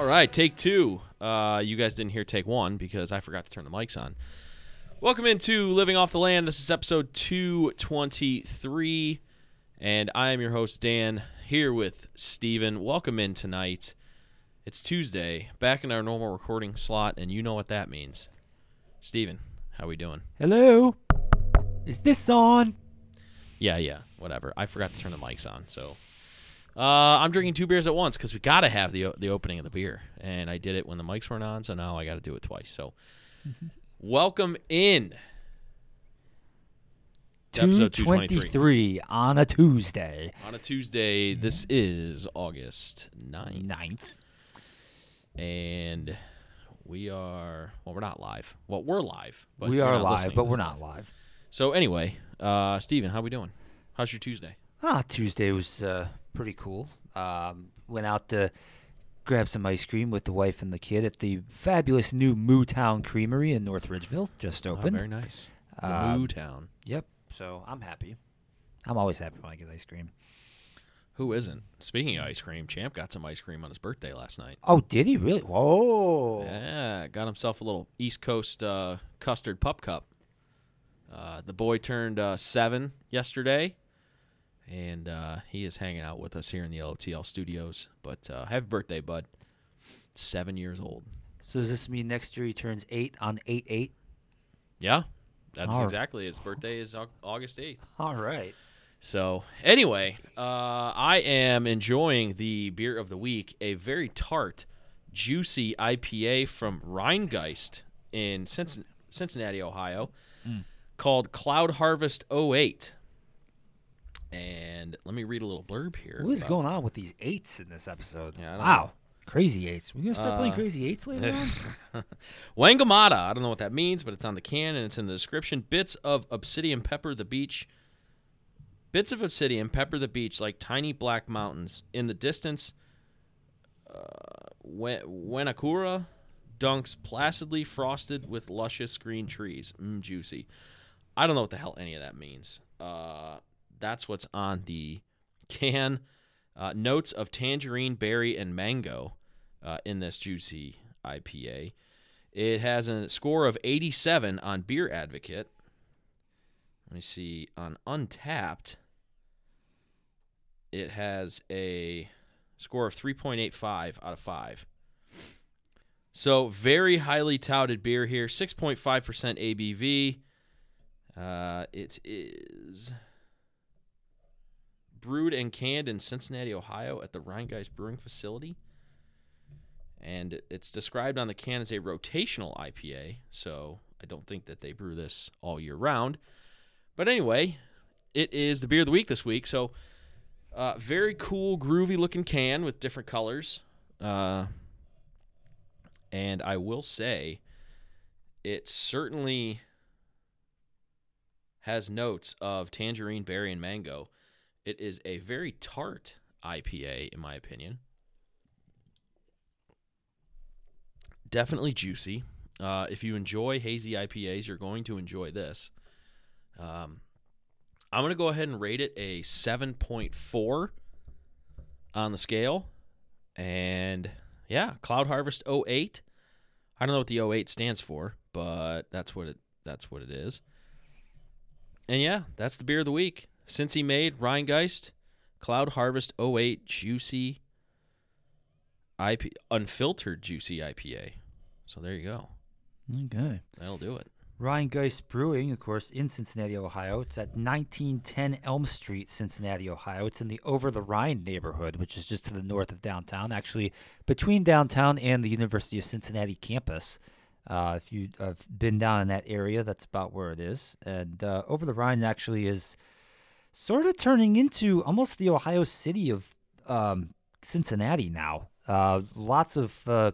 all right, take two. Uh, you guys didn't hear take one because I forgot to turn the mics on. Welcome into Living Off the Land. This is episode 223, and I am your host, Dan, here with Steven. Welcome in tonight. It's Tuesday, back in our normal recording slot, and you know what that means. Steven, how we doing? Hello? Is this on? Yeah, yeah, whatever. I forgot to turn the mics on, so uh, I'm drinking two beers at once because we got to have the the opening of the beer, and I did it when the mics weren't on, so now I got to do it twice. So, welcome in. Episode 223. 223 on a Tuesday. On a Tuesday, this is August 9th, Ninth. and we are well, we're not live. Well, we're live, but we you're live, but we're not live. So anyway, uh, Steven, how are we doing? How's your Tuesday? Ah, Tuesday was uh, pretty cool. Um, went out to grab some ice cream with the wife and the kid at the fabulous new Mootown Creamery in North Ridgeville. Just Oh, opened. very nice. The Um, Moo Town. Yep. So I'm happy. I'm always happy when I get ice cream. Who isn't? Speaking of ice cream, Champ got some ice cream on his birthday last night. Oh, did he really? Whoa. Yeah, got himself a little East Coast uh, custard pup cup. Uh, the boy turned uh, seven yesterday, and uh, he is hanging out with us here in the LOTL studios. But uh, happy birthday, bud! Seven years old. So does this mean next year he turns eight on eight eight? Yeah, that's All right. exactly. His birthday is August eighth. All right. So anyway, uh, I am enjoying the beer of the week, a very tart, juicy IPA from Rhinegeist in Cincinnati, Ohio, called Cloud Harvest 08. And let me read a little blurb here. What is about- going on with these eights in this episode? Yeah, I don't wow. know. Crazy eights. We gonna start playing Uh, crazy eights later on? Whangamata. I don't know what that means, but it's on the can and it's in the description. Bits of obsidian pepper the beach. Bits of obsidian pepper the beach like tiny black mountains. In the distance, uh, Wenakura dunks placidly frosted with luscious green trees. Mmm, juicy. I don't know what the hell any of that means. Uh, that's what's on the can. Uh, notes of tangerine, berry, and mango uh, in this juicy IPA. It has a score of 87 on Beer Advocate. Let me see. On Untappd, it has a score of 3.85 out of 5. So, very highly touted beer here. 6.5% ABV. Uh, it is brewed and canned in Cincinnati, Ohio at the Rhinegeist Brewing Facility. And it's described on the can as a rotational IPA, so I don't think that they brew this all year round. But anyway, it is the beer of the week this week, so uh, very cool, groovy looking can with different colors. Uh, and I will say, it certainly has notes of tangerine, berry, and mango. It is a very tart IPA, in my opinion. Definitely juicy. Uh, if you enjoy hazy IPAs, you're going to enjoy this. Um, I'm going to go ahead and rate it a 7.4 on the scale. And yeah, Cloud Harvest 08. I don't know what the 08 stands for, but that's what it that's what it is. And yeah, that's the beer of the week. Since he made Rhinegeist, Cloud Harvest 08 Juicy IP unfiltered juicy IPA. So there you go. Okay. That'll do it. Rhinegeist Brewing, of course, in Cincinnati, Ohio. It's at 1910 Elm Street, Cincinnati, Ohio. It's in the Over the Rhine neighborhood, which is just to the north of downtown, actually between downtown and the University of Cincinnati campus. Uh, if you have been down in that area, that's about where it is. And uh, Over the Rhine actually is sort of turning into almost the Ohio city of um, Cincinnati now. Uh, lots of uh,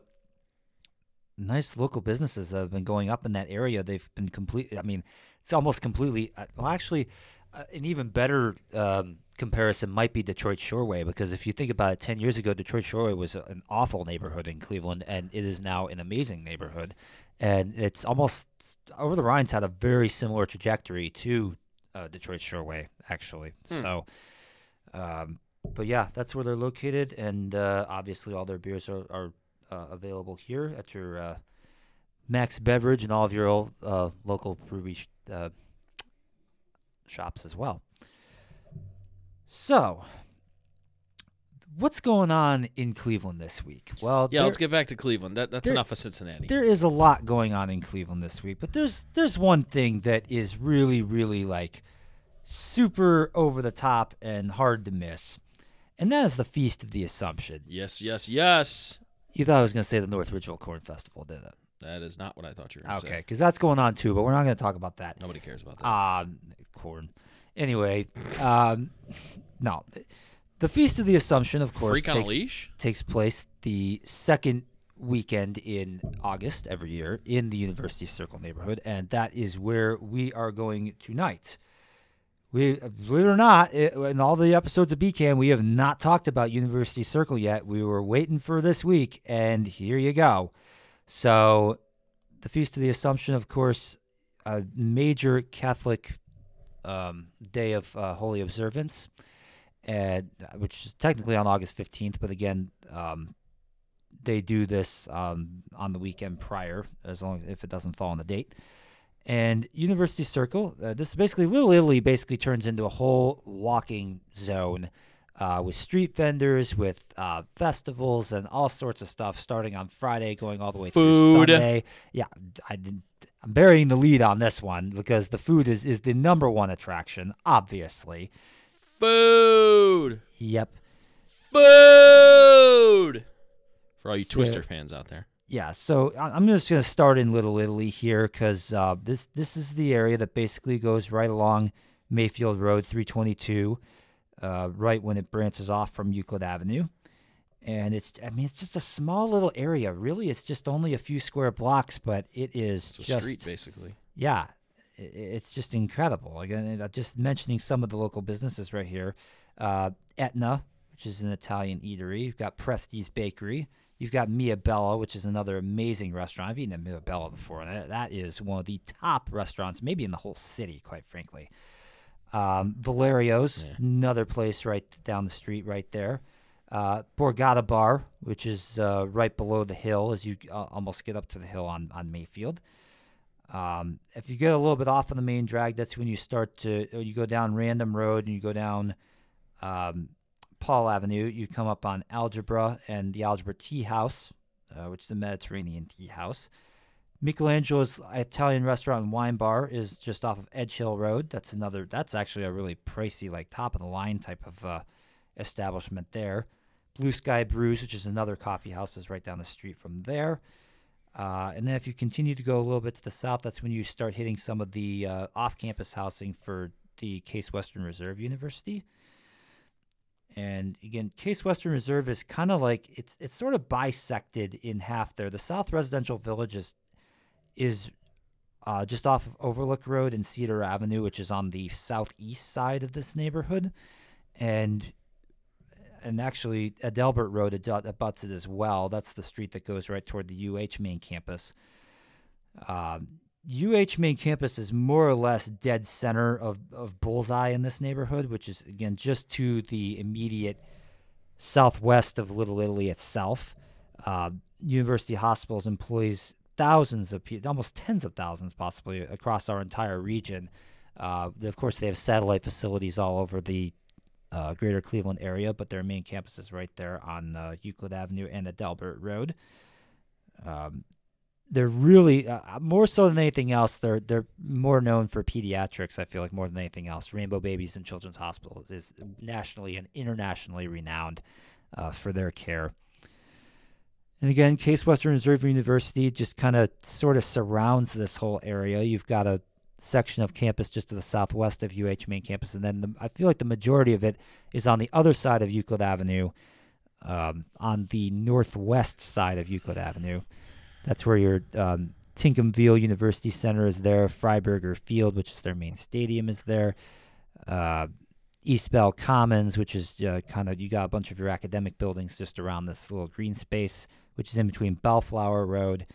nice local businesses that have been going up in that area. They've been complete. I mean, it's almost completely. uh, Well, actually, Uh, an even better um, comparison might be Detroit Shoreway because if you think about it, ten years ago, Detroit Shoreway was a- an awful neighborhood in Cleveland, and it is now an amazing neighborhood. And it's almost over the Rhine's had a very similar trajectory to uh, Detroit Shoreway, actually. Hmm. So, um, but yeah, that's where they're located, and uh, obviously all their beers are, are uh, available here at your uh, Max Beverage and all of your old, uh, local brewery sh- uh, shops as well. So, what's going on in Cleveland this week? Well, Yeah, there, let's get back to Cleveland. That, that's there- enough of Cincinnati. there is a lot going on in Cleveland this week, but there's there's one thing that is really really like super over the top and hard to miss, and that is the Feast of the Assumption. Yes, yes, yes. You thought I was going to say the North Ridgeville Corn Festival, did it? That is not what I thought you were going to Okay, say. because that's going on too, but we're not going to talk about that. Nobody cares about that. Um, corn. Anyway, um, no, the Feast of the Assumption, of course, Freak on a takes, takes place the second weekend in August every year in the University Circle neighborhood, and that is where we are going tonight. We, believe it or not, it, in all the episodes of BCAM, we have not talked about University Circle yet. We were waiting for this week, and here you go. So, the Feast of the Assumption, of course, a major Catholic um, day of uh, holy observance, and uh, which is technically on August fifteenth. But again, um, they do this um, on the weekend prior, as long if it doesn't fall on the date. And University Circle, uh, this is basically Little Italy, basically turns into a whole walking zone uh, with street vendors, with uh, festivals, and all sorts of stuff. Starting on Friday, going all the way through Food. Sunday. Yeah, I didn't. I'm burying the lead on this one because the food is is the number one attraction, obviously. Food! Yep. Food! For all you So- Twister fans out there. Yeah, so I'm just going to start in Little Italy here because uh, this this is the area that basically goes right along Mayfield Road 322, uh, right when it branches off from Euclid Avenue, and it's I mean it's just a small little area. Really, it's just only a few square blocks, but it is just street, basically. yeah, i- i- it's just incredible. Again, uh, just mentioning some of the local businesses right here, uh, Etna, which is an Italian eatery. You've got Presti's Bakery. You've got Mia Bella, which is another amazing restaurant. I've eaten at Mia Bella before, and that- is one of the top restaurants, maybe in the whole city, quite frankly. Um, Valerio's, Yeah. another place right down the street, right there. Uh, Borgata Bar, which is uh, right below the hill as you uh, almost get up to the hill on, on Mayfield. Um, if you get a little bit off of the main drag, that's when you start to uh, you go down Random Road and you go down um, Paul Avenue. You come up on Algebra and the Algebra Tea House, uh, which is a Mediterranean tea house. Michelangelo's Italian restaurant and wine bar is just off of Edge Hill Road. That's another. That's actually a really pricey, like top of the line type of uh, establishment there. Blue Sky Brews, which is another coffee house, is right down the street from there. Uh, and then if you continue to go a little bit to the south, that's when you start hitting some of the uh, off-campus housing for the Case Western Reserve University. And again, Case Western Reserve is kind of like it's it's sort of bisected in half there. The South Residential Village is is uh, just off of Overlook Road and Cedar Avenue, which is on the southeast side of this neighborhood, and and actually Adelbert Road ad- abuts it as well. That's the street that goes right toward the UH main campus. Um, UH main campus is more or less dead center of, of bullseye in this neighborhood, which is again just to the immediate southwest of Little Italy itself. Uh, University Hospitals employs thousands of people, almost tens of thousands possibly across our entire region. Uh, of course, they have satellite facilities all over the uh, greater Cleveland area, but their main campus is right there on uh, Euclid Avenue and the Delbert Road. Um, they're really uh, more so than anything else. They're they're more known for pediatrics. I feel like more than anything else. Rainbow Babies and Children's Hospital is nationally and internationally renowned uh, for their care. And again, Case Western Reserve University just kind of sort of surrounds this whole area. You've got a section of campus just to the southwest of UH main campus, and then the, I feel like the majority of it is on the other side of Euclid Avenue, um, on the northwest side of Euclid Avenue. That's where your um, University Center is there. Frieberger Field, which is their main stadium, is there. uh, East Bell Commons, which is uh, kind of you got a bunch of your academic buildings just around this little green space, which is in between Bellflower Road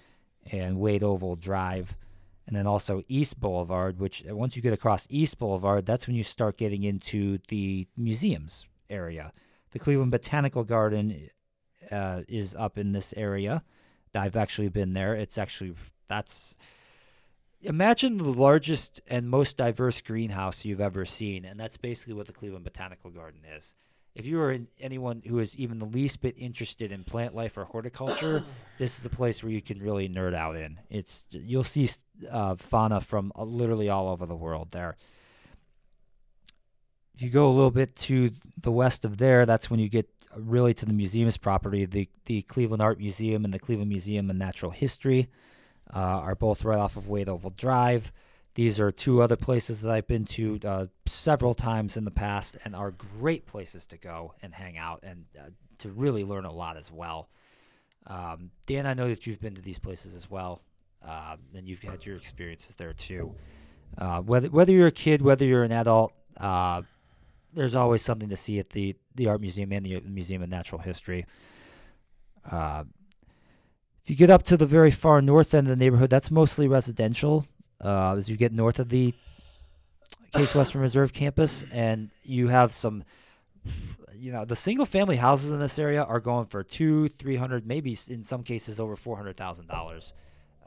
and Wade Oval Drive. And then also East Boulevard, which uh, once you get across East Boulevard, that's when you start getting into the museums area. The Cleveland Botanical Garden uh, is up in this area. I've actually been there. It's actually that's imagine the largest and most diverse greenhouse you've ever seen, and that's basically what the Cleveland Botanical Garden is. If you are anyone who is even the least bit interested in plant life or horticulture, this is a place where you can really nerd out in. It's you'll see uh, fauna from uh, literally all over the world there. If you go a little bit to the west of there, that's when you get really to the museum's property. The the Cleveland Art Museum and the Cleveland Museum of Natural History uh, are both right off of Wade Oval Drive. These are two other places that I've been to uh, several times in the past and are great places to go and hang out and uh, to really learn a lot as well. Um, Dan, I know that you've been to these places as well, uh, and you've had your experiences there too. Uh, whether whether you're a kid, whether you're an adult, uh, there's always something to see at the the art museum and the Museum of Natural History. Uh, if you get up to the very far north end of the neighborhood, that's mostly residential. Uh, as you get north of the Case Western Reserve campus, and you have some, you know, the single family houses in this area are going for two, three hundred, maybe in some cases over four hundred thousand dollars.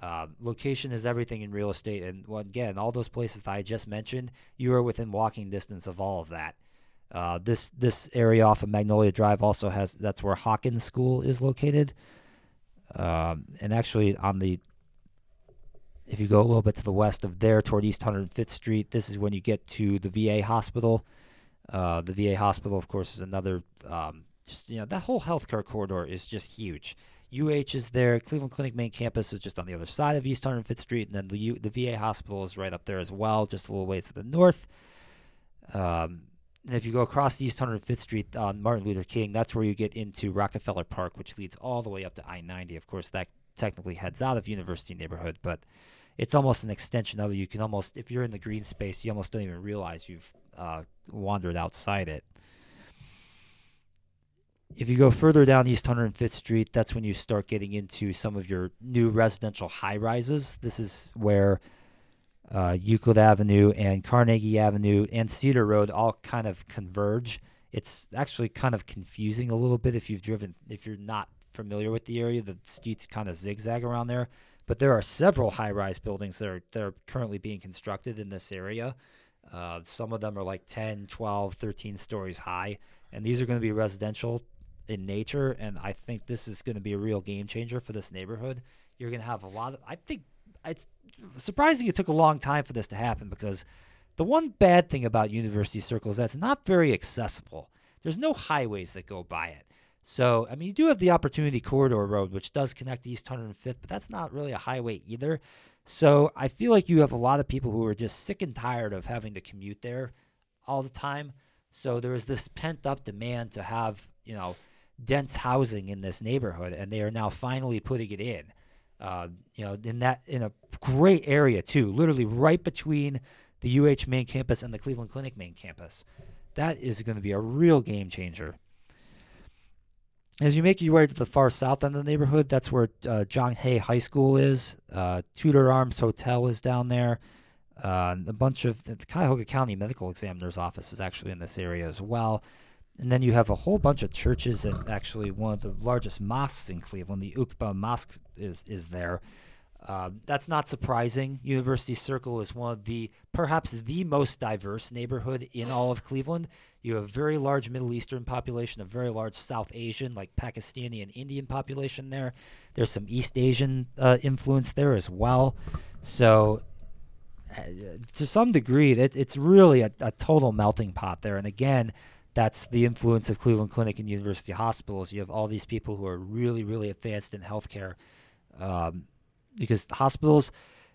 Uh, location is everything in real estate, and well, again, all those places that I just mentioned, you are within walking distance of all of that. Uh, this this area off of Magnolia Drive also has that's where Hawken School is located. Um, and actually, on the if you go a little bit to the west of there toward East 105th Street, this is when you get to the VA hospital. Uh, the VA hospital, of course, is another. Um, just you know, that whole healthcare corridor is just huge. UH is there. Cleveland Clinic main campus is just on the other side of East 105th Street, and then the U, the VA hospital is right up there as well, just a little ways to the north. Um, and if you go across East 105th Street on Martin Luther King, that's where you get into Rockefeller Park, which leads all the way up to I 90. Of course, that technically heads out of University neighborhood, but it's almost an extension of it. You can almost, if you're in the green space, you almost don't even realize you've uh, wandered outside it. If you go further down East 105th Street, that's when you start getting into some of your new residential high rises. This is where uh, Euclid Avenue and Carnegie Avenue and Cedar Road all kind of converge. It's actually kind of confusing a little bit if you've driven, if you're not familiar with the area. The streets kind of zigzag around there, but there are several high-rise buildings that are that are currently being constructed in this area. Uh, some of them are like 10, 12, 13 stories high, and these are going to be residential in nature. And I think this is going to be a real game changer for this neighborhood. You're going to have a lot of, I think it's surprising it took a long time for this to happen because the one bad thing about University Circle is that it's not very accessible. There's no highways that go by it. So, I mean, you do have the Opportunity Corridor Road, which does connect East 105th, but that's not really a highway either. So, I feel like you have a lot of people who are just sick and tired of having to commute there all the time. So, there is this pent up demand to have, you know, dense housing in this neighborhood, and they are now finally putting it in. Uh, you know, in that in a great area too, literally right between the UH main campus and the Cleveland Clinic main campus. That is going to be a real game changer. As you make your way to the far south end of the neighborhood, that's where uh, John Hay High School is. Uh, Tudor Arms Hotel is down there. Uh, a bunch of the Cuyahoga County Medical Examiner's Office is actually in this area as well. And then you have a whole bunch of churches, and actually one of the largest mosques in Cleveland, the Uqba Mosque, is is there. Uh, that's not surprising. University Circle is one of the perhaps the most diverse neighborhood in all of Cleveland. You have a very large Middle Eastern population, a very large South Asian, like Pakistani and Indian population there. There's some East Asian uh, influence there as well. So, uh, to some degree, it, it's really a, a total melting pot there. And again, that's the influence of Cleveland Clinic and University Hospitals. You have all these people who are really, really advanced in healthcare. Um, because the hospitals,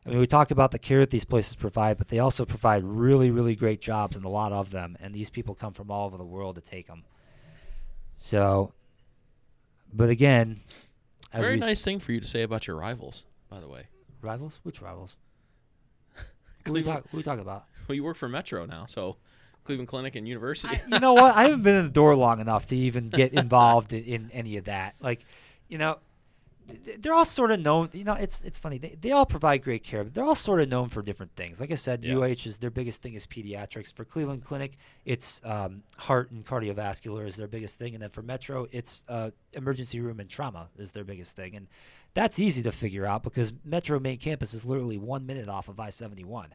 I mean, we talk about the care that these places provide, but they also provide really, really great jobs and a lot of them. And these people come from all over the world to take them. So, but again, as Very we, nice thing for you to say about your rivals, by the way. rivals. Which rivals? Who we Cleveland- talk? Who we talking about? Well, you work for Metro now, so Cleveland Clinic and University. you know what? I haven't been in the door long enough to even get involved in, in any of that. Like, you know, they're all sort of known. You know, it's it's funny. They, they all provide great care, but they're all sort of known for different things. Like I said, Yeah. UH is their biggest thing is pediatrics. For Cleveland Clinic, it's um, heart and cardiovascular is their biggest thing, and then for Metro, it's uh, emergency room and trauma is their biggest thing, and that's easy to figure out because Metro main campus is literally one minute off of I seventy one.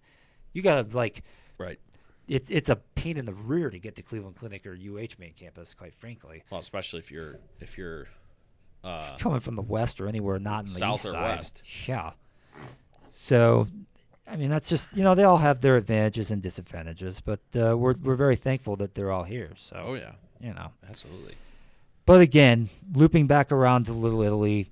You gotta like right. it's it's a pain in the rear to get to Cleveland Clinic or UH main campus, quite frankly. Well, especially if you're if you're uh, Coming from the west or anywhere not in the South or side. west. Yeah. So, I mean, that's just you know they all have their advantages and disadvantages, but uh, we're we're very thankful that they're all here. So oh yeah, you know, absolutely. but again, looping back around to Little Italy.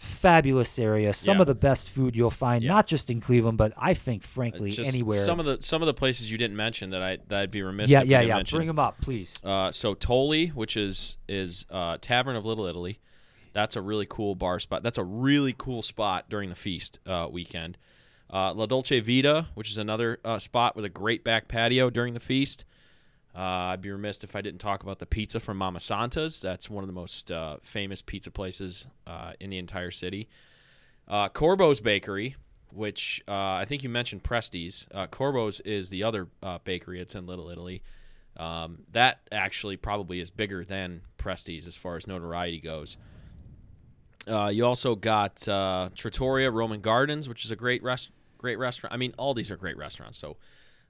Fabulous area. Some Yeah. of the best food you'll find, Yeah. not just in Cleveland, but I think, frankly, just anywhere. Some of the some of the places you didn't mention that I that I'd be remiss. yeah, yeah, yeah. mention. Bring them up, please. Uh, so Toli, which is is uh, Tavern of Little Italy, that's a really cool bar spot. That's a really cool spot during the feast uh, weekend. Uh, La Dolce Vita, which is another uh, spot with a great back patio during the feast. Uh, I'd be remiss if I didn't talk about the pizza from Mama Santa's. That's one of the most uh, famous pizza places uh, in the entire city. Corbo's Bakery, which I think you mentioned Presti's. Corbo's is the other bakery. It's in Little Italy. Um, that actually probably is bigger than Presti's as far as notoriety goes. Uh, you also got uh, Trattoria Roman Gardens, which is a great rest- great restaurant. I mean, all these are great restaurants, so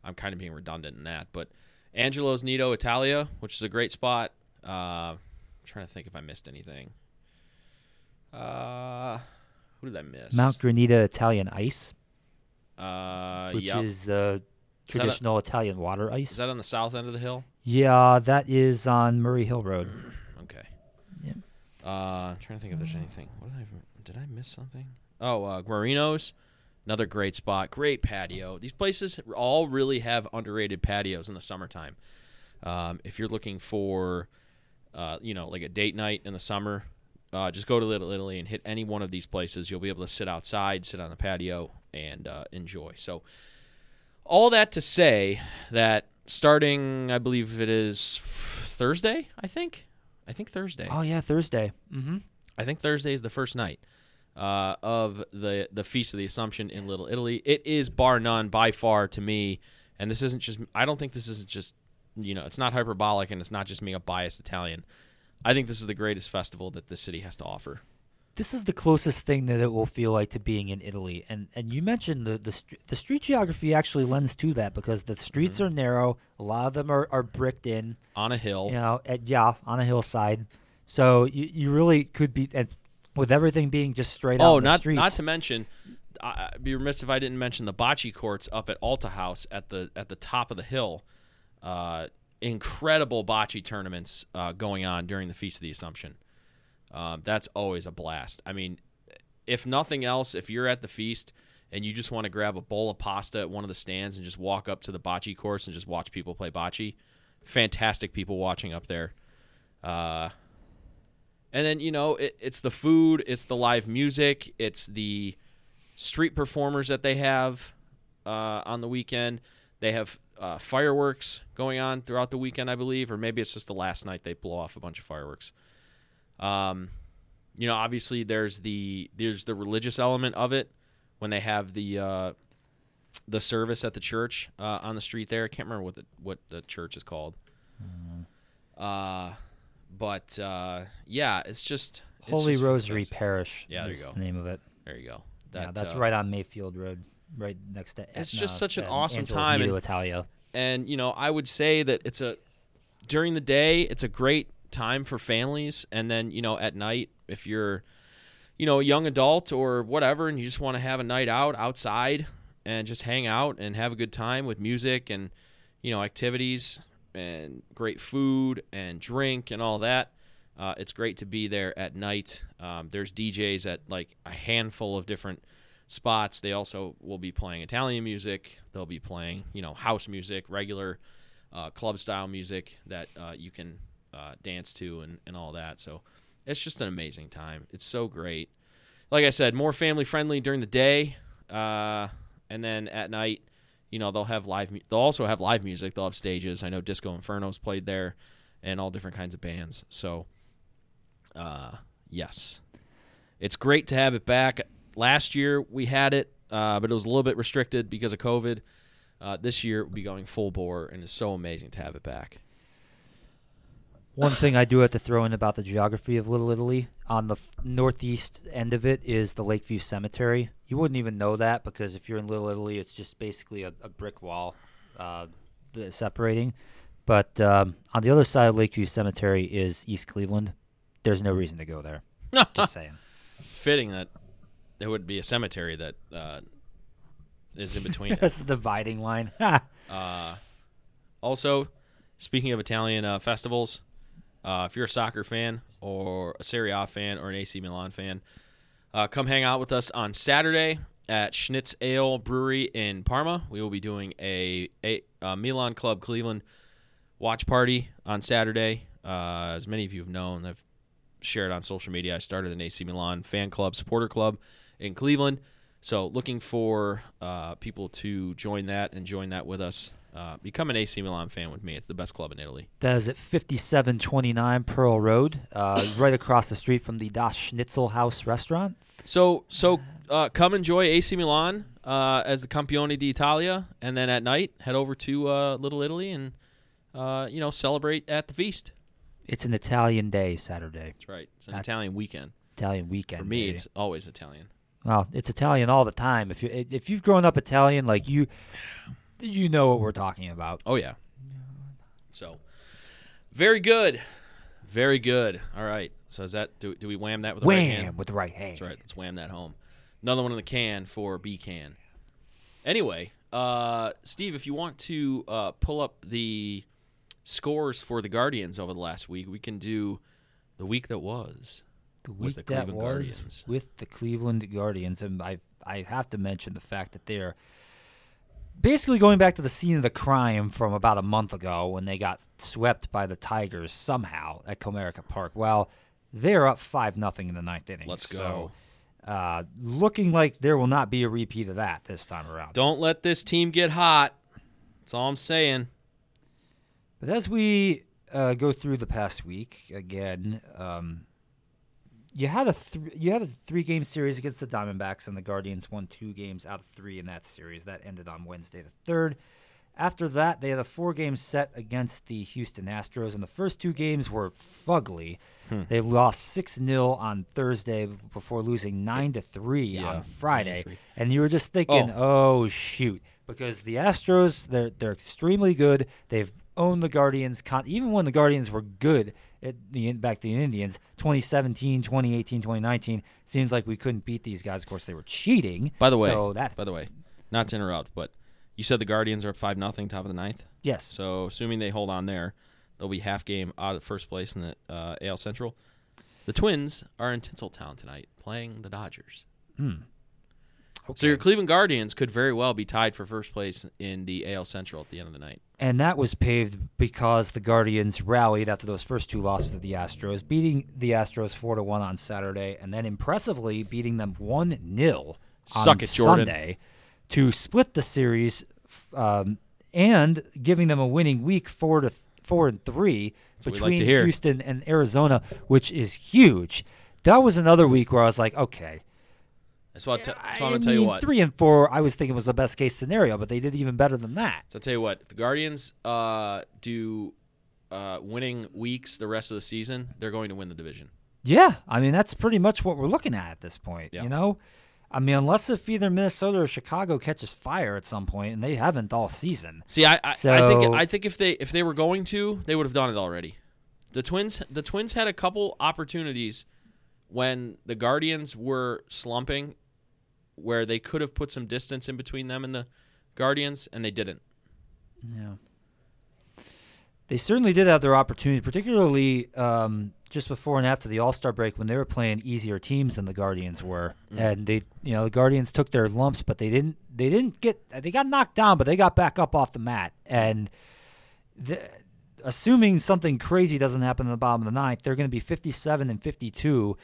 I'm kind of being redundant in that. But Angelo's Nido Italia, which is a great spot. Uh, I'm trying to think if I missed anything. Uh, who did I miss? Mount Granita Italian Ice, Uh, which yep. is uh, Is a- traditional Italian water ice. Is that on the south end of the hill? Yeah, that is on Murray Hill Road. Uh, trying to think if there's anything. What did I did I miss something? Oh, uh, Guarino's, another great spot, great patio. These places all really have underrated patios in the summertime. Um, if you're looking for, uh, you know, like a date night in the summer, uh, just go to Little Italy and hit any one of these places. You'll be able to sit outside, sit on the patio, and uh, enjoy. So, all that to say that starting, I believe it is Thursday. I think. I think Thursday. Oh yeah, Thursday. Mm-hmm. I think Thursday is the first night uh, of the the Feast of the Assumption in Little Italy. It is bar none by far to me, and this isn't just. I don't think this isn't just. You know, it's not hyperbolic, and it's not just being a biased Italian. I think this is the greatest festival that this city has to offer. This is the closest thing that it will feel like to being in Italy, and and you mentioned the the, the street geography actually lends to that because the streets are narrow. A lot of them are, are bricked in. On a hill, You know, at, yeah, on a hillside. So you, you really could be, and with everything being just straight out Oh, the not streets. not to mention, I'd be remiss if I didn't mention the bocce courts up at Alta House at the at the top of the hill. Uh, incredible bocce tournaments uh, going on during the Feast of the Assumption. Um, that's always a blast. I mean, if nothing else, if you're at the feast and you just want to grab a bowl of pasta at one of the stands and just walk up to the bocce course and just watch people play bocce, fantastic people watching up there. Uh, and then you know it, it's the food, it's the live music, it's the street performers that they have uh, on the weekend. They have uh, fireworks going on throughout the weekend, I believe, or maybe it's just the last night they blow off a bunch of fireworks. Um, you know, obviously there's the there's the religious element of it when they have the uh, the service at the church uh, on the street there. I can't remember what the what the church is called. Uh, but uh, yeah, it's just it's Holy just Rosary fantastic. Parish. Yeah, there you go. The name of it. There you go. yeah, that's uh, right on Mayfield Road, right next to. It's Etna just such an awesome Angelo's time, and- Italia. and you know i would say that it's a during the day it's a great time for families and then you know at night if you're you know a young adult or whatever and you just want to have a night out outside and just hang out and have a good time with music and you know activities and great food and drink and all that uh, it's great to be there at night um, there's djs at like a handful of different spots. They also will be playing Italian music. They'll be playing, you know, house music, regular uh, club style music that uh, you can uh, dance to and, and all that. So it's just an amazing time. It's so great. Like I said, more family friendly during the day. Uh, and then at night, you know they'll have live. mu- They'll also have live music. They'll have stages. I know Disco Inferno's played there, and all different kinds of bands. So, uh, yes, it's great to have it back. Last year we had it, uh, but it was a little bit restricted because of COVID. Uh, this year we'll be going full bore, and it's so amazing to have it back. One thing I do have to throw in about the geography of Little Italy on the f- northeast end of it is the Lakeview Cemetery. You wouldn't even know that because if you're in Little Italy, it's just basically a, a brick wall uh, separating. But um, on the other side of Lakeview Cemetery is East Cleveland. There's no reason to go there. Just saying. Fitting that there would be a cemetery that uh, is in between. That's the dividing line. Uh, also, speaking of Italian uh, festivals, uh, if you're a soccer fan or a Serie A fan or an AC Milan fan, uh, come hang out with us on Saturday at Schnitz Ale Brewery in Parma. We will be doing a, a, uh Milan Club Cleveland watch party on Saturday. Uh, as many of you have known, I've shared on social media. I started an AC Milan fan club, supporter club in Cleveland. So looking for uh, people to join that and join that with us. Uh, become an AC Milan fan with me. It's the best club in Italy. That is at 5729 Pearl Road, uh, right across the street from the Das Schnitzel Haus restaurant. So so uh, come enjoy AC Milan uh, as the Campione d'Italia, and then at night head over to uh, Little Italy and uh, you know celebrate at the feast. It's an Italian day, Saturday. That's right. It's an Italian weekend. Italian weekend. For me, baby. it's always Italian. well, it's Italian all the time. If you if you've grown up Italian, like you, you know what we're talking about. Oh yeah. So very good, very good. All right. So is that do, do we wham that with the right Wham hand? with the right hand. That's right. Let's wham that home. Another one in the can for B can. Anyway, uh, Steve, if you want to uh, pull up the scores for the Guardians over the last week, we can do the week that was. The with week the that Cleveland was Guardians. with the Cleveland Guardians, and I I have to mention the fact that they're basically going back to the scene of the crime from about a month ago when they got swept by the Tigers somehow at Comerica Park. Well, they're up five nothing in the ninth inning. Let's So, uh, looking like there will not be a repeat of that this time around. Don't let this team get hot. That's all I'm saying. But as we uh, go through the past week again, um, you had a th- you had a three game series against the Diamondbacks, and the Guardians won two games out of three in that series. That ended on Wednesday the third. After that, they had a four game set against the Houston Astros, and the first two games were fugly. They lost six 0 on Thursday before losing nine to three on Friday, 9-3. and you were just thinking, oh shoot, because the Astros they're they're extremely good. They've owned the Guardians con- even when the Guardians were good at the back to the Indians 2017, 2018, 2019 seems like we couldn't beat these guys. Of course, they were cheating. By the way, so that by the way, not to interrupt, but you said the Guardians are up five nothing, top of the ninth. yes, So assuming they hold on there, they'll be half game out of first place in the uh, AL Central. The Twins are in Tinseltown tonight playing the Dodgers. So your Cleveland Guardians could very well be tied for first place in the AL Central at the end of the night. and that was paved because the Guardians rallied after those first two losses of the Astros, beating the Astros four to one on Saturday, and then impressively beating them one 0 on it, Sunday to split the series, um, and giving them a winning week four to th- four and three what we like between. Houston and Arizona, which is huge. That was another week where I was like, okay, That's what, that's what I'm going to tell you mean, what. three and four, I was thinking was the best case scenario, but they did even better than that. So I'll tell you what, if the Guardians uh, do uh, winning weeks the rest of the season, they're going to win the division. Yeah, I mean that's pretty much what we're looking at at this point. Yeah. You know, I mean unless if either Minnesota or Chicago catches fire at some point, and they haven't all season. See, I, I, I think I think if they if they were going to, they would have done it already. The Twins the Twins had a couple opportunities when the Guardians were slumping where they could have put some distance in between them and the Guardians and they didn't. Yeah, they certainly did have their opportunity, particularly um, just before and after the All Star break when they were playing easier teams than the Guardians were, and they, you know, the Guardians took their lumps, but they didn't. They didn't get. They got knocked down, but they got back up off the mat, and. The, assuming something crazy doesn't happen in the bottom of the ninth, they're going to be 57 and 52.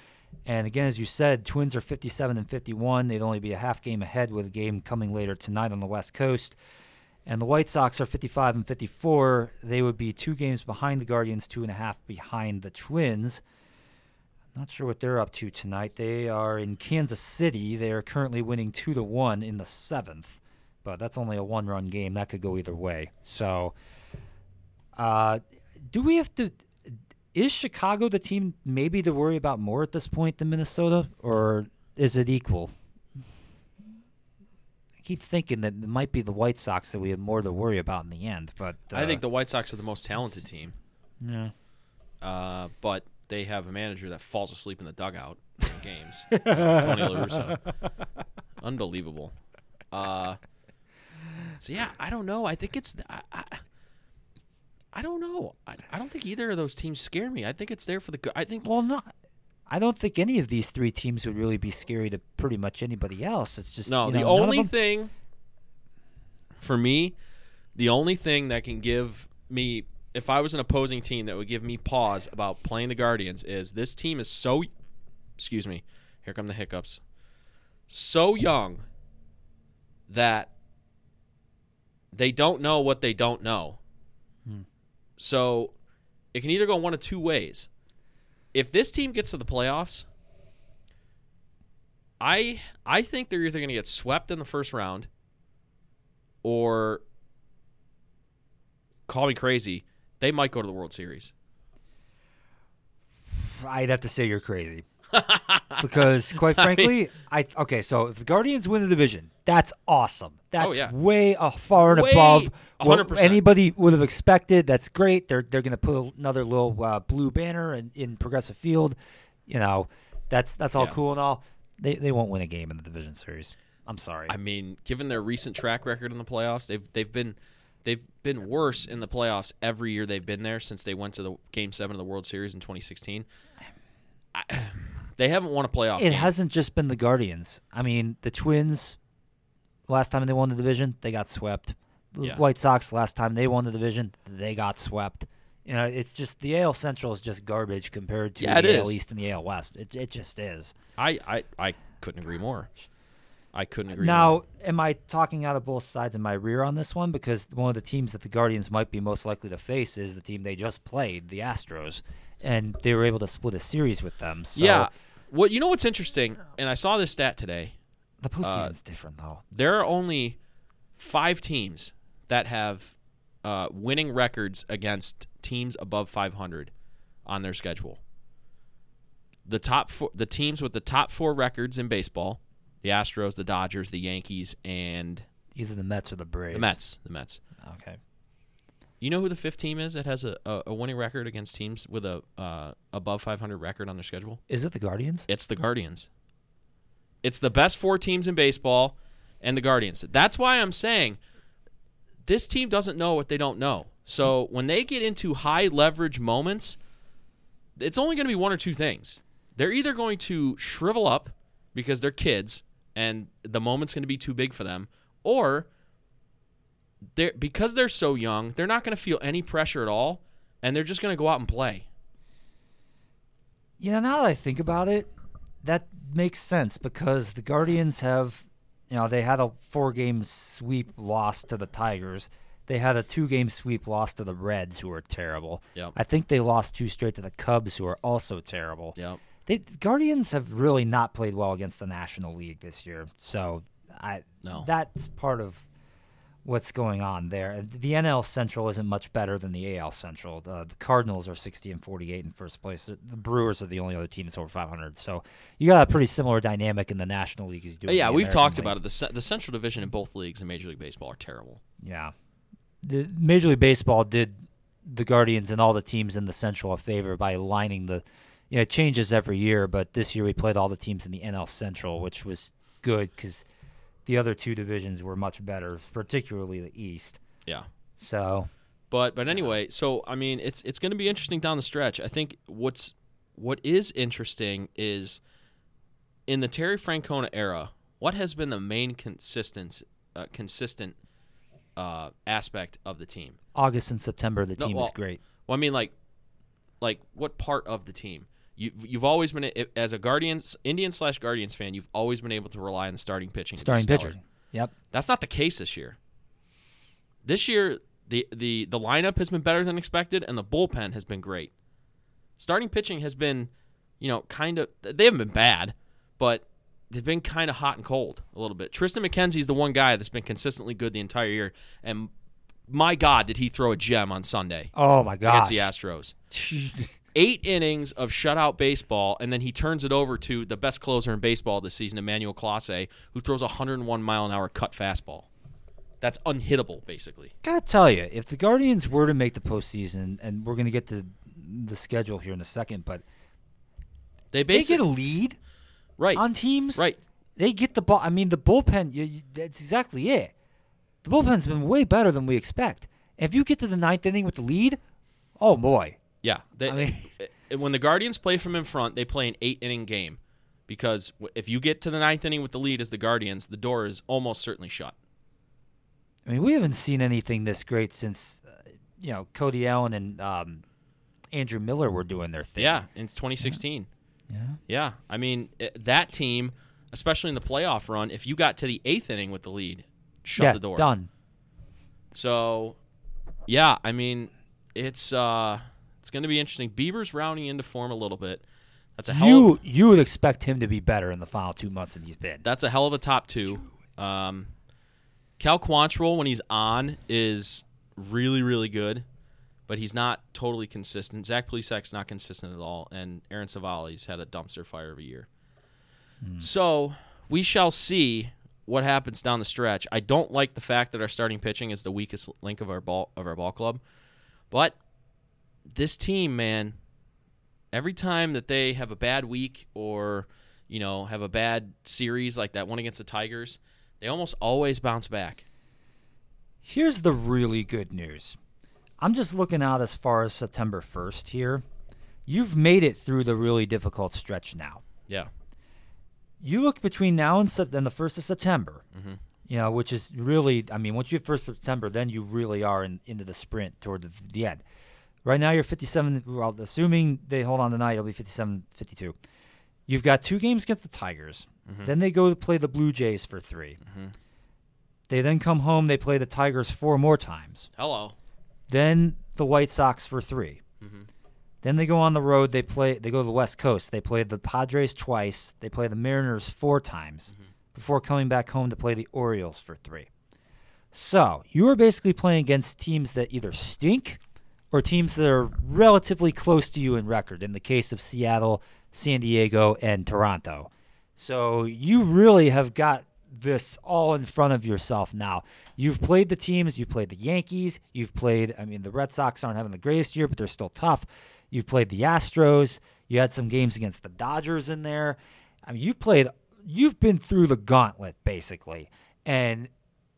And again, as you said, Twins are 57 and 51. They'd only be a half game ahead with a game coming later tonight on the West Coast. And the White Sox are 55 and 54. They would be two games behind the Guardians, two and a half behind the Twins. Not sure what they're up to tonight. They are in Kansas City. They are currently winning two to one in the seventh, but that's only a one-run game. That could go either way. So, uh, do we have to? Is Chicago the team maybe to worry about more at this point than Minnesota, or is it equal? I keep thinking that it might be the White Sox that we have more to worry about in the end, but uh, I think the White Sox are the most talented team, yeah. uh, but they have a manager that falls asleep in the dugout in games. Tony La Russa. Unbelievable. Uh, so yeah, I don't know. I think it's I, I, I don't know. I, I don't think either of those teams scare me. I think it's there for the good. I think Well, no, I don't think any of these three teams would really be scary to pretty much anybody else. It's just no. you the know, none only them- thing for me, the only thing that can give me, if I was an opposing team, that would give me pause about playing the Guardians is this team is so, excuse me, here come the hiccups, so young that they don't know what they don't know. So it can either go one of two ways. If this team gets to the playoffs, I I think they're either going to get swept in the first round or call me crazy, they might go to the World Series. I'd have to say you're crazy. Because quite frankly, I okay. So if the Guardians win the division, that's awesome. That's Oh, yeah. way uh, far and Way- above what 100%. anybody would have expected. That's great. They're they're going to put another little uh, blue banner in, in Progressive Field. You know, that's that's all Yeah. cool and all. They they won't win a game in the division series. I'm sorry. I mean, given their recent track record in the playoffs, they've they've been they've been worse in the playoffs every year they've been there since they went to the Game Seven of the World Series in 2016. I, they haven't won a playoff. it game. hasn't just been the Guardians. I mean, the Twins. Last time they won the division, they got swept. The Yeah. White Sox. Last time they won the division, they got swept. You know, it's just the AL Central is just garbage compared to Yeah, the AL is. East and the AL West. It it just is. I, I I couldn't agree more. I couldn't agree. Now, more. am I talking out of both sides of my rear on this one? Because one of the teams that the Guardians might be most likely to face is the team they just played, the Astros, and they were able to split a series with them. So yeah. What you know what's interesting, and I saw this stat today. the postseason's different though. There are only five teams that have uh, winning records against teams above 500 on their schedule. The top four, the teams with the top four records in baseball: the Astros, the Dodgers, the Yankees, and Either the Mets or the Braves. the Mets. The Mets. Okay. You know who the fifth team is that has a, a, a winning record against teams with a uh, above 500 record on their schedule? Is it the Guardians? It's the Guardians. It's the best four teams in baseball and the Guardians. That's why I'm saying this team doesn't know what they don't know. So when they get into high leverage moments, it's only going to be one or two things. They're either going to shrivel up because they're kids and the moment's going to be too big for them, or they're because they're so young, they're not going to feel any pressure at all, and they're just going to go out and play. You know, now that I think about it, that makes sense because the Guardians have, you know, they had a four-game sweep loss to the Tigers. They had a two-game sweep loss to the Reds, who are terrible. Yep. I think they lost two straight to the Cubs, who are also terrible. Yep. They Guardians have really not played well against the National League this year, so I No. that's part of what's going on there. The NL Central isn't much better than the AL Central. The, the Cardinals are 60 and 48 in first place. The Brewers are the only other team that's over 500. So you got a pretty similar dynamic in the National League as you do. yeah, we've American talked League. about it. The, the Central Division in both leagues in Major League Baseball are terrible. Yeah. The Major League Baseball did the Guardians and all the teams in the Central a favor by lining the you know, it changes every year, but this year we played all the teams in the NL Central, which was good because the other two divisions were much better, particularly the East. Yeah. So But but anyway, so I mean, it's it's going to be interesting down the stretch. I think what's what is interesting is in the Terry Francona era, what has been the main consistent uh, consistent uh, aspect of the team? August and September, the No, team well, is great. Well, I mean, like, like what part of the team? You you've always been as a Guardians Indian slash Guardians fan, you've always been able to rely on the starting pitching. Starting pitcher. Yep. That's not the case this year. This year, the the the lineup has been better than expected, and the bullpen has been great. Starting pitching has been, you know, kind of they haven't been bad, but they've been kind of hot and cold a little bit. Triston McKenzie's the one guy that's been consistently good the entire year, and my God, did he throw a gem on Sunday Oh my God, against the Astros? Eight innings of shutout baseball, and then he turns it over to the best closer in baseball this season, Emmanuel Clase, who throws a 101 mile an hour cut fastball. That's unhittable, basically. Gotta tell you, if the Guardians were to make the postseason, and we're gonna get to the schedule here in a second, but They they basically get a lead right, on teams, right. They get the ball. I mean, the bullpen. You, you, that's exactly it. The bullpen's been way better than we expect. And if you get to the ninth inning with the lead, oh boy, Yeah, they, I mean- eh, when the Guardians play from in front, they play an eight inning game because if you get to the ninth inning with the lead as the Guardians, the door is almost certainly shut. I mean, we haven't seen anything this great since, uh, you know, Cody Allen and um, Andrew Miller were doing their thing. Yeah, in 2016. yeah. Yeah, I mean eh, that team, especially in the playoff run, if you got to the eighth inning with the lead, shut yeah, the door. done. So, yeah, I mean, it's uh, it's going to be interesting. Bieber's rounding into form a little bit. That's a hell. You of, you would expect him to be better in the final two months than he's been. that's a hell of a top two. Um, Cal Quantrill when he's on is really really good, but he's not totally consistent. Zach Plesac's not consistent at all, and Aaron Civale's had a dumpster fire of a year. So we shall see what happens down the stretch. I don't like the fact that our starting pitching is the weakest link of our ball of our ball club, but this team, man, every time that they have a bad week or you know have a bad series like that one against the Tigers, they almost always bounce back. Here's the really good news. I'm just looking out as far as September 1st here. You've made it through the really difficult stretch now. Yeah, you look between now and, Sep- and the first of September, Mhm. you know, which is really, I mean, once you hit first September, then you really are in, into the sprint toward the, the end. Right now, you're 57. Well, assuming they hold on tonight, it'll be 57 52. You've got two games against the Tigers. Mm-hmm. Then they go to play the Blue Jays for 3 mm-hmm. They then come home. They play the Tigers four more times. hello. Then the White Sox for 3 mm-hmm. Then they go on the road. They play. They go to the West Coast. They play the Padres twice. They play the Mariners four times before coming back home to play the Orioles for three. So you are basically playing against teams that either stink or teams that are relatively close to you in record. In the case of Seattle, San Diego, and Toronto. So you really have got this all in front of yourself now. You've played the teams, you've played the Yankees, you've played, I mean, the Red Sox aren't having the greatest year, but they're still tough. You've played the Astros, you had some games against the Dodgers in there. I mean, you've played, you've been through the gauntlet, basically. And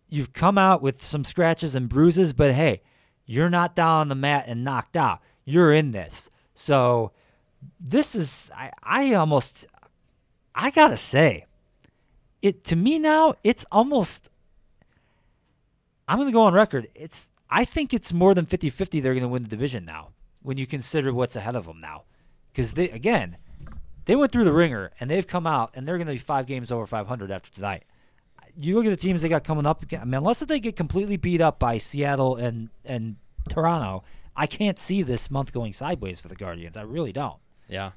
you've come out with some scratches and bruises, but hey, you're not down on the mat and knocked out. You're in this. So this is, I, I almost, I gotta say, it to me now, it's almost I'm to go on record. It's I think it's more than 50-50 they're to win the division now when you consider what's ahead of them now. Cuz they again, they went through the ringer and they've come out and they're to be 5 games over 500 after tonight. You look at the teams they got coming up. I mean, unless they get completely beat up by Seattle and and Toronto, I can't see this month going sideways for the Guardians. I really don't. Yeah.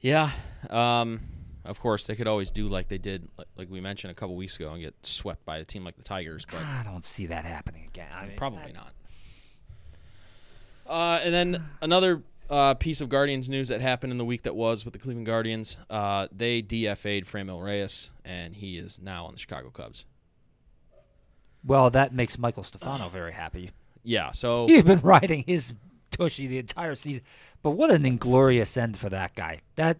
Yeah. Um, of course, they could always do like they did, like, like we mentioned a couple weeks ago, and get swept by a team like the Tigers, but I don't see that happening again. I mean, probably not. Uh, and then another uh, piece of Guardians news that happened in the week that was with the Cleveland Guardians. Uh, they DFA'd Franmil Reyes, and he is now on the Chicago Cubs. Well, that makes Michael Stefano very happy. Yeah. So He's been riding his tushy the entire season. But what an inglorious end for that guy. That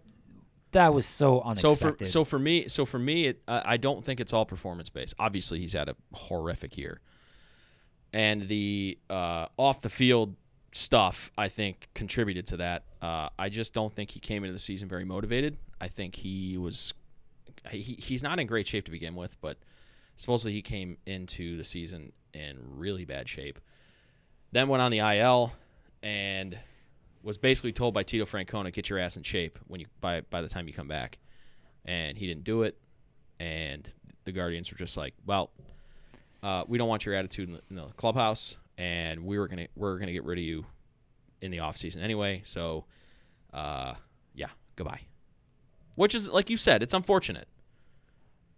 that was so So unexpected. for so for me, so for me, it, uh, I don't think it's all performance based. Obviously, he's had a horrific year, and the uh, off the field stuff I think contributed to that. Uh, I just don't think he came into the season very motivated. I think he was he, he's not in great shape to begin with, but supposedly he came into the season in really bad shape. Then went on the IL and was basically told by Tito Francona, "Get your ass in shape when you by by the time you come back," and he didn't do it. And the Guardians were just like, "Well, uh, we don't want your attitude in the, in the clubhouse, and we were gonna we're gonna get rid of you in the off season anyway. So, uh, yeah, goodbye. Which is like you said, it's unfortunate.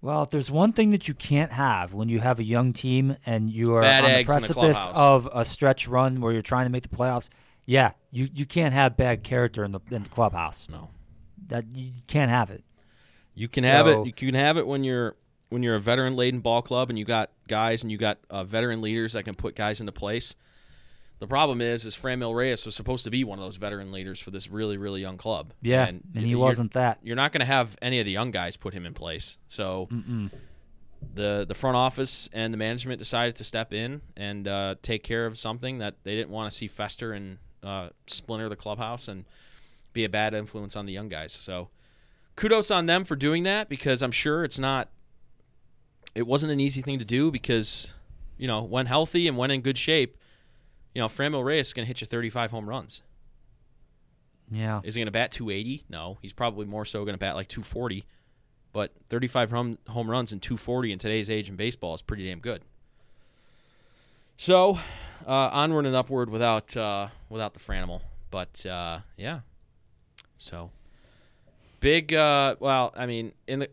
Well, if there's one thing that you can't have when you have a young team and you are Bad on the eggs the precipice clubhouse. of a stretch run where you're trying to make the playoffs, yeah, you, you can't have bad character in the in the clubhouse. No, That you can't have it. you can have it. You can have it when you're when you're a veteran laden ball club and you got guys and you got uh, veteran leaders that can put guys into place. The problem is, is Franmil Reyes was supposed to be one of those veteran leaders for this really, really young club. Yeah, and, and he wasn't that. You're not going to have any of the young guys put him in place. So the the front office and the management decided to step in and uh, take care of something that they didn't want to see fester and uh, splinter the clubhouse and be a bad influence on the young guys. So kudos on them for doing that because I'm sure it's not. It wasn't an easy thing to do because, you know, when healthy and when in good shape, you know, Fran Reyes is going to hit you 35 home runs. Yeah. Is he going to bat 280? No, he's probably more so going to bat like 240. But 35 home, home runs and 240 in today's age in baseball is pretty damn good. So, uh, onward and upward without uh, without the Franimal, but uh, yeah. So, big. Uh, well, I mean, in the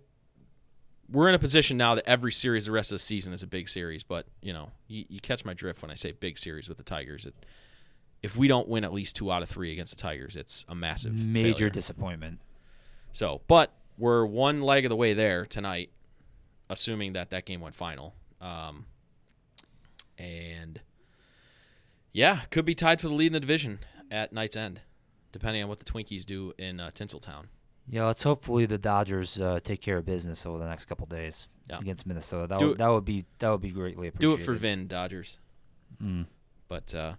we're in a position now that every series the rest of the season is a big series. But you know, you, you catch my drift when I say big series with the Tigers. It, if we don't win at least two out of three against the Tigers, it's a massive Major failure. disappointment. So, but we're one leg of the way there tonight, assuming that that game went final. Um, and yeah, could be tied for the lead in the division at night's end, depending on what the Twinkies do in uh, Tinseltown. Yeah, let's hopefully the Dodgers uh, take care of business over the next couple days Yeah. against Minnesota. That Do would it- that would be that would be greatly appreciated. Do it for Vin Dodgers, Mm. but uh,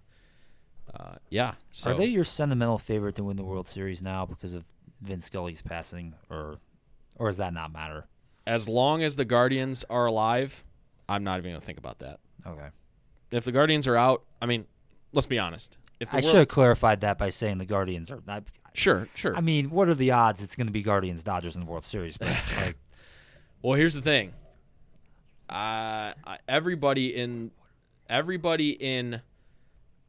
uh, yeah. So Are they your sentimental favorite to win the World Series now because of Vin Scully's passing, or or does that not matter? as long as the Guardians are alive, I'm not even gonna think about that. Okay. If the Guardians are out, I mean, let's be honest. If the I world- should have clarified that by saying the Guardians are. I, sure, sure. I mean, what are the odds it's going to be Guardians Dodgers in the World Series? But like, Well, here's the thing. Uh, everybody in everybody in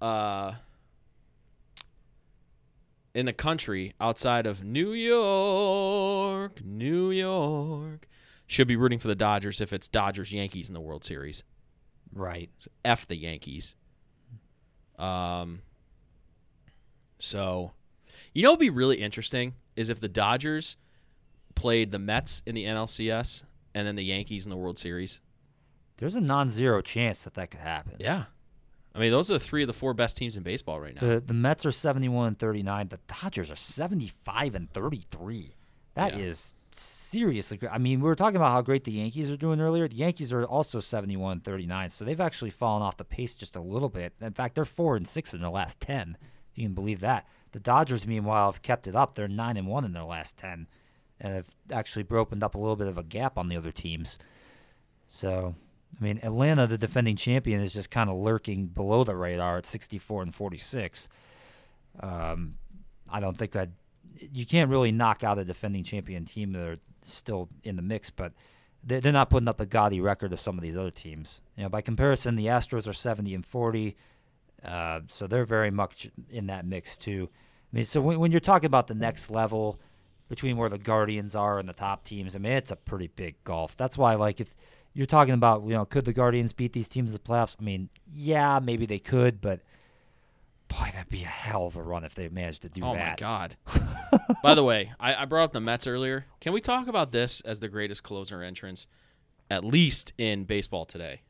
uh in the country outside of New York, New York should be rooting for the Dodgers if it's Dodgers Yankees in the World Series. right? F the Yankees. Um so you know what'd be really interesting is if the Dodgers played the Mets in the NLCS and then the Yankees in the World Series. There's a non-zero chance that that could happen. Yeah. I mean, those are three of the four best teams in baseball right now. The the Mets are 71 and 39. The Dodgers are 75 and 33. That is Yeah. seriously great. I mean, we were talking about how great the Yankees are doing earlier. The Yankees are also 71 and 39, so they've actually fallen off the pace just a little bit. In fact, they're 4 and 6 in their last 10. If you can believe that. The Dodgers meanwhile have kept it up. They're 9 and 1 in their last 10 and have actually opened up a little bit of a gap on the other teams. So, I mean, Atlanta, the defending champion, is just kind of lurking below the radar at 64 and 46. Um, I don't think I'd. You can't really knock out a defending champion team that are still in the mix, but they're, not putting up the gaudy record of some of these other teams. You know, by comparison, the Astros are 70 and 40, uh, so they're very much in that mix too. I mean, so when, when you're talking about the next level between where the Guardians are and the top teams, I mean, it's a pretty big gulf. That's why, like, if you're talking about, you know, could the Guardians beat these teams in the playoffs? I mean, yeah, maybe they could, but boy, that'd be a hell of a run if they managed to do that. oh my. God! By the way, I, I brought up the Mets earlier. Can we talk about this as the greatest closer entrance, at least in baseball today?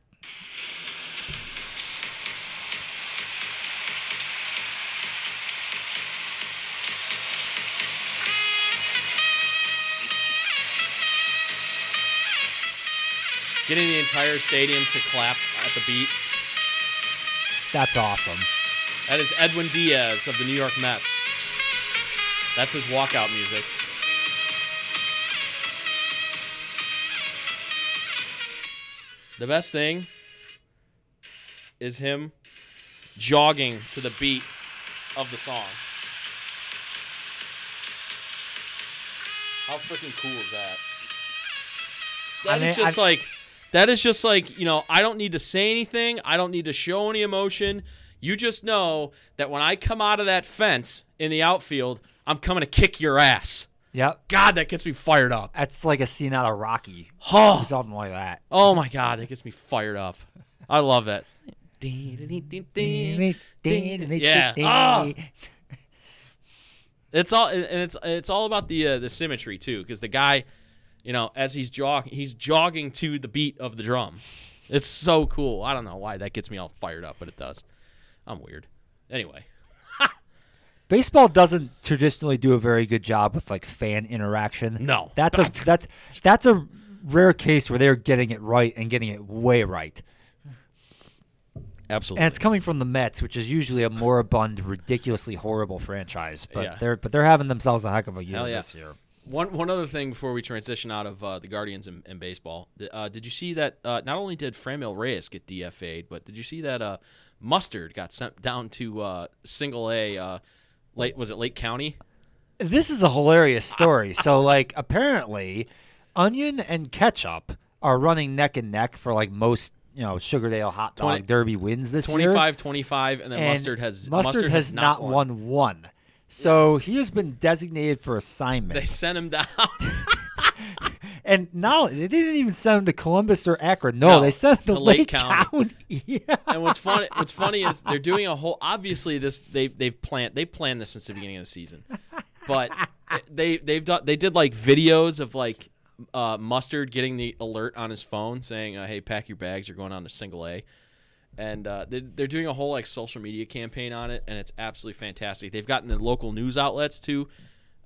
Getting the entire stadium to clap at the beat. That's awesome. That is Edwin Diaz of the New York Mets. That's his walkout music. The best thing is him jogging to the beat of the song. How freaking cool is that? I That is mean, just I- like That is just like, you know, I don't need to say anything. I don't need to show any emotion. You just know that when I come out of that fence in the outfield, I'm coming to kick your ass. Yep. God, that gets me fired up. That's like a scene out of Rocky. Oh, Something like that. oh my God, that gets me fired up. I love it. Yeah. Ah! It's all and it's it's all about the uh, the symmetry too, because the guy, you know, as he's jogging, he's jogging to the beat of the drum. It's so cool. I don't know why that gets me all fired up, but it does. I'm weird. Anyway, Baseball doesn't traditionally do a very good job with like fan interaction. No. That's a that's that's a rare case where they're getting it right and getting it way right. absolutely. And it's coming from the Mets, which is usually a moribund, ridiculously horrible franchise. But Yeah. they're but they're having themselves a heck of a year yeah. this year. One one other thing before we transition out of uh, the Guardians and, and baseball, uh, did you see that? Uh, not only did Franmil Reyes get DFA'd, but did you see that uh, Mustard got sent down to uh, Single A? Uh, late was it Lake County? This is a hilarious story. so like apparently, Onion and Ketchup are running neck and neck for like most you know Sugardale hot dog 20 derby wins this year. 25 25 and then and Mustard has Mustard, has, not won. one. So he has been designated for assignment. They sent him down. and now they didn't even send him to Columbus or Akron. No, No, they sent him to, to Lake Lake County. Yeah. and what's funny what's funny is they're doing a whole obviously this they they've planned they planned this since the beginning of the season. But they they've done they did like videos of like uh, Mustard getting the alert on his phone saying, uh, "Hey, pack your bags. You're going on to single A." And uh, they, they're doing a whole like social media campaign on it, and it's absolutely fantastic. They've gotten the local news outlets to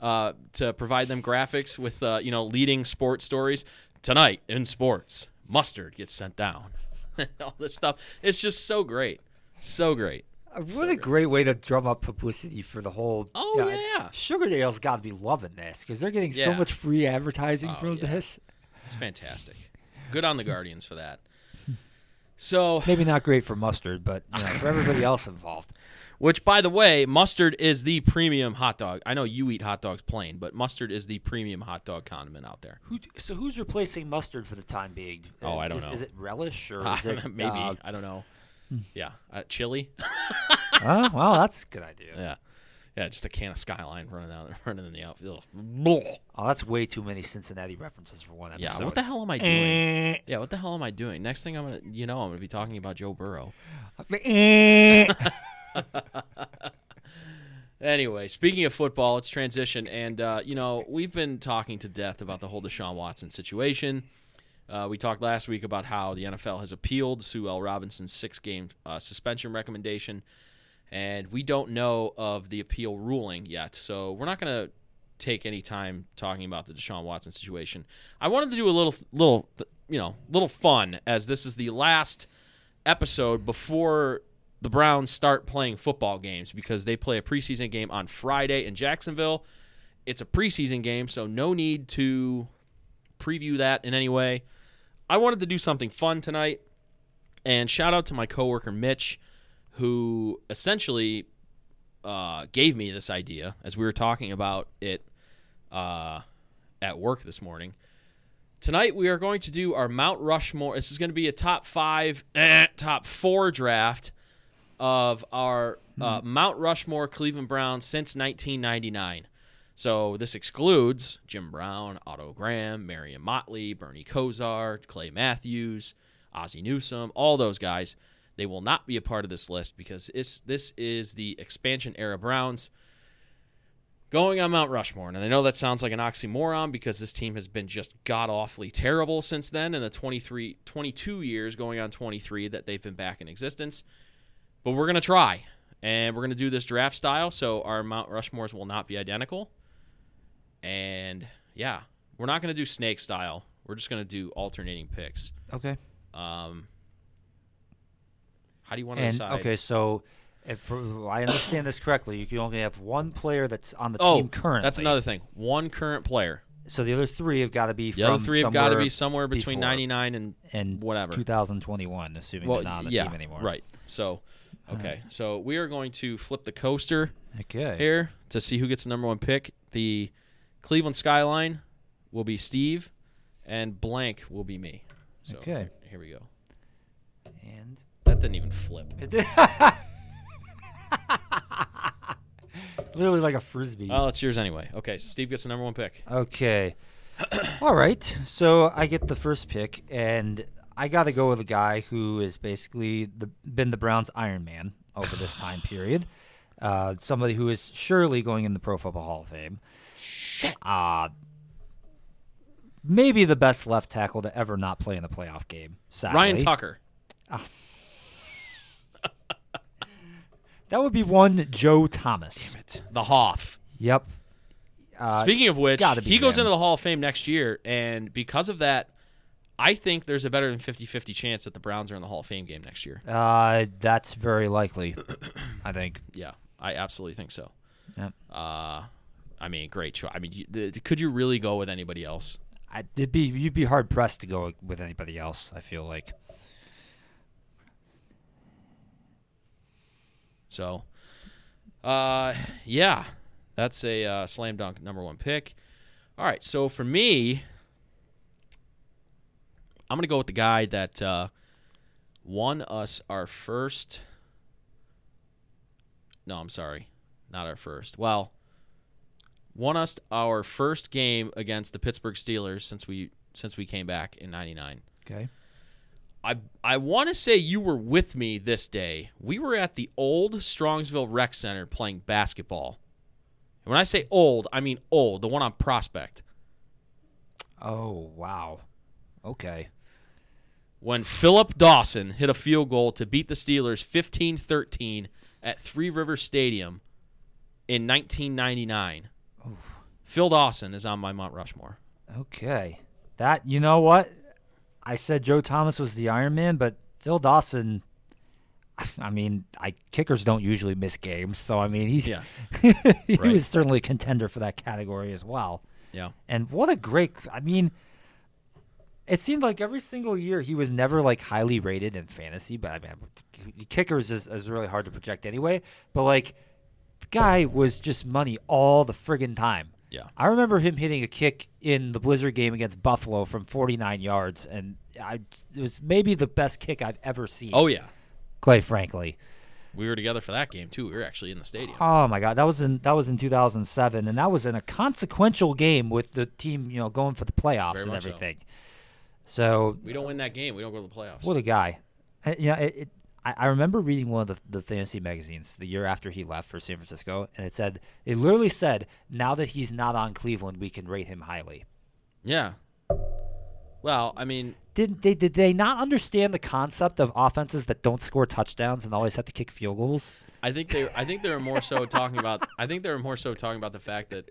uh, to provide them graphics with uh, you know leading sports stories tonight in sports. Mustard gets sent down, all this stuff. It's just so great, so great. A great way to drum up publicity for the whole. Oh, and yeah. Sugardale's got to be loving this because they're getting so much free advertising Oh, from yeah. this. It's fantastic. Good on the Guardians for that. So, Maybe not great for mustard, but you know, for everybody else involved. which by the way, mustard is the premium hot dog. I know you eat hot dogs plain, but mustard is the premium hot dog condiment out there. Who, so who's replacing mustard for the time being? Oh, I don't is, know. Is it relish or is it maybe uh, I don't know. Yeah, uh, chili. oh, well, that's a good idea. yeah, yeah, just a can of Skyline running out, running in the outfield. Oh, that's way too many Cincinnati references for one episode. Yeah, what the hell am I doing? Eh, Yeah, what the hell am I doing? Next thing I'm gonna, you know, I'm gonna be talking about Joe Burrow. eh. Anyway, speaking of football, let's transition. And, uh, you know, we've been talking to death about the whole Deshaun Watson situation. Uh, we talked last week about how the NFL has appealed Sue L. Robinson's six game uh, suspension recommendation. And we don't know of the appeal ruling yet. So we're not going to take any time talking about the Deshaun Watson situation. I wanted to do a little, little, you know, little fun as this is the last episode before the Browns start playing football games because they play a preseason game on Friday in Jacksonville. It's a preseason game, so no need to preview that in any way. I wanted to do something fun tonight, and shout out to my coworker Mitch, who essentially uh, gave me this idea as we were talking about it uh, at work this morning. Tonight we are going to do our Mount Rushmore. This is going to be a top five, eh, top four draft of our uh, Mount Rushmore Cleveland Browns since 1999. So this excludes Jim Brown, Otto Graham, Marion Motley, Bernie Kosar, Clay Matthews, Ozzie Newsome, all those guys. They will not be a part of this list because this this is the expansion era Browns going on Mount Rushmore. And I know that sounds like an oxymoron because this team has been just god awfully terrible since then in the 23, 22 years going on 23 that they've been back in existence. But we're going to try. And we're going to do this draft style. So our Mount Rushmores will not be identical. And yeah, we're not going to do snake style. We're just going to do alternating picks. okay. Um, how do you want to And decide? okay, so if I understand this correctly, you can only have one player that's on the Oh, team currently. that's another thing. One current player. So the other three have got to be The other three have got to be somewhere between 99 and and whatever. 2021, assuming well, they're not on the yeah, team anymore. right. So, okay, so we are going to flip the coaster Okay. here to see who gets the number one pick. The Cleveland skyline will be Steve, and blank will be me. So Okay. here we go. And That didn't even flip. it did. Literally like a frisbee. Oh, it's yours anyway. Okay, so Steve gets the number one pick. Okay. All right. So I get the first pick, and I got to go with a guy who is basically the, been the Browns' Iron Man over this time period. Uh, somebody who is surely going in the Pro Football Hall of Fame. Shit. Uh, maybe the best left tackle to ever not play in a playoff game. Sadly. Ryan Tucker. That would be one Joe Thomas. Damn it. The Hoff. Yep. Uh, Speaking of which, he goes into the Hall of Fame next year, and because of that, I think there's a better than 50-50 chance that the Browns are in the Hall of Fame game next year. uh, that's very likely. I think. Yeah, I absolutely think so. Yep. Uh, I mean, great choice. I mean, you, th- could you really go with anybody else? I, it'd be you'd be hard pressed to go with anybody else. I feel like. So, uh, yeah, that's a uh, slam dunk number one pick. All right, so for me, I'm gonna go with the guy that uh, won us our first. No, I'm sorry, not our first. Well, won us our first game against the Pittsburgh Steelers since we since we came back in '99. Okay. I I want to say you were with me this day. We were at the old Strongsville Rec Center playing basketball. And when I say old, I mean old, the one on Prospect. Oh wow. Okay. When Philip Dawson hit a field goal to beat the Steelers 15-13 at Three Rivers Stadium in 1999. Phil Dawson is on my Mount Rushmore. Okay. That you know what? I said Joe Thomas was the Iron Man, but Phil Dawson. I mean, I kickers don't usually miss games, so I mean he's Yeah. he Right. was certainly a contender for that category as well. Yeah. And what a great! I mean, it seemed like every single year he was never like highly rated in fantasy, but I mean, kickers is, is really hard to project anyway. But like, the guy was just money all the friggin' time. Yeah. I remember him hitting a kick in the Blizzard game against Buffalo from 49 yards, and I, it was maybe the best kick I've ever seen. Oh yeah. quite frankly. We were together for that game too. We were actually in the stadium. Oh my God, that was in that was in 2007, and that was in a consequential game with the team, you know, going for the playoffs Very and much so. everything. So, We don't win that game. We don't go to the playoffs. what a guy! Uh, Yeah, it, it, I, I remember reading one of the, the fantasy magazines the year after he left for San Francisco, and it said it literally said, "Now that he's not on Cleveland, we can rate him highly." Yeah. Well, I mean, Did they did they not understand the concept of offenses that don't score touchdowns and always have to kick field goals? I think they I think they were more so talking about I think they were more so talking about the fact that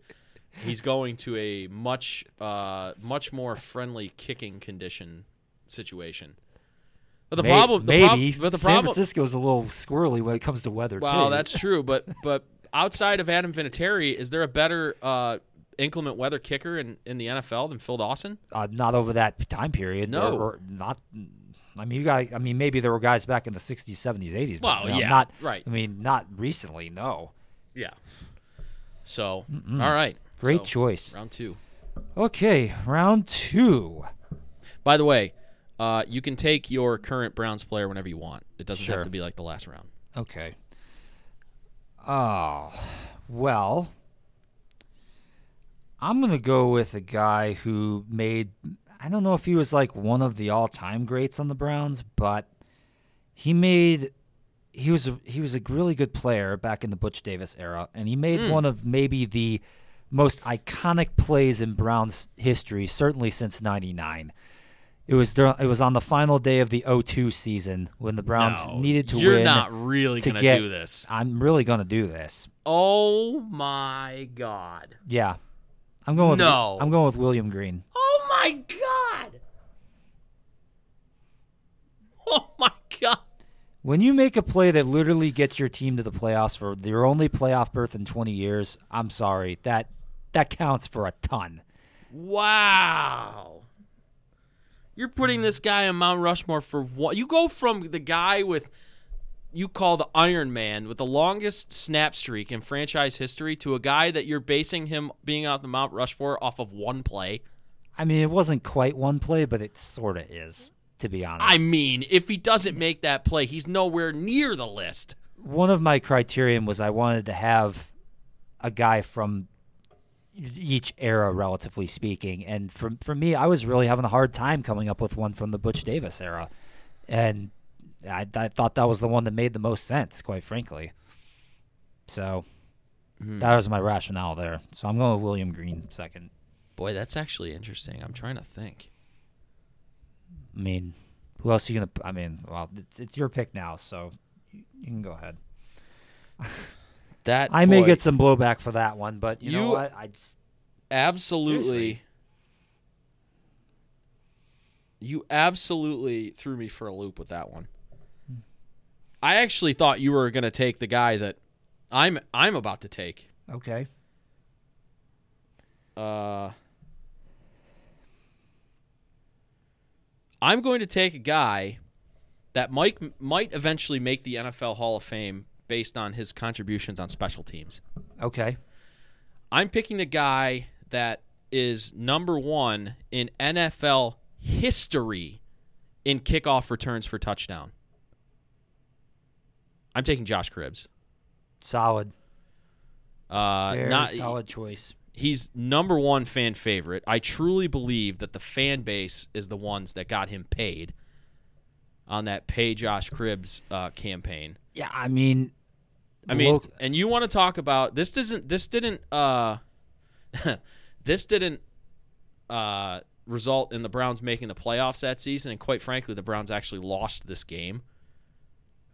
he's going to a much uh, much more friendly kicking condition situation. But the May- problem the prob- maybe, but the San problem Francisco's a little squirrely when it comes to weather. Well, too. that's true, but but outside of Adam Vinatieri, is there a better uh, inclement weather kicker in, in the NFL than Phil Dawson? uh, not over that time period. No. or, or not. I mean, you got. I mean, maybe there were guys back in the '60s, '70s, '80s. Well, but, you know, yeah, not right. I mean, not recently. No. Yeah. So, all right. Great So, choice. Round 2. Okay, round two. By the way, uh, you can take your current Browns player whenever you want. It doesn't Sure. have to be like the last round. Okay. Oh, well, I'm going to go with a guy who made, I don't know if he was like one of the all time greats on the Browns, but he made. He was a, he was a really good player back in the Butch Davis era, and he made one of maybe the most iconic plays in Browns history, certainly since '99. It was dur- it was on the final day of the 02 season when the Browns No, needed to you're win. not really to gonna get- do this. I'm really gonna do this. Oh my god. Yeah, I'm going with No. I'm going with William Green. Oh my god. Oh my god. When you make a play that literally gets your team to the playoffs for your only playoff berth in 20 years, I'm sorry that that counts for a ton. Wow. You're putting this guy on Mount Rushmore for what? You go from the guy with you call the Iron Man with the longest snap streak in franchise history to a guy that you're basing him being out the Mount Rushmore off of one play. I mean, it wasn't quite one play, but it sort of is. to be honest. I mean, if he doesn't make that play, he's nowhere near the list. one of my criterion was I wanted to have a guy from each era, relatively speaking. And for for me, I was really having a hard time coming up with one from the Butch Davis era, and I, I thought that was the one that made the most sense, quite frankly. So mm-hmm. that was my rationale there. So I'm going with William Green second. Boy, that's actually interesting. I'm trying to think. I mean, who else are you gonna? I mean, well, it's it's your pick now, so you, you can go ahead. That I may get some blowback for that one, but you, know You- what? I just absolutely. Seriously. You absolutely threw me for a loop with that one. I actually thought you were going to take the guy that I'm I'm about to take. okay. Uh, I'm going to take a guy that might might eventually make the NFL Hall of Fame based on his contributions on special teams. Okay. I'm picking the guy that is number one in NFL history in kickoff returns for touchdown. I'm taking Josh Cribbs. Solid. Uh, Very not solid choice. he's number one fan favorite. I truly believe that the fan base is the ones that got him paid on that pay Josh Cribbs uh, campaign. Yeah, I mean, I mean, loc- and you want to talk about this? Doesn't this didn't uh, this didn't uh, result in the Browns making the playoffs that season? And quite frankly, the Browns actually lost this game.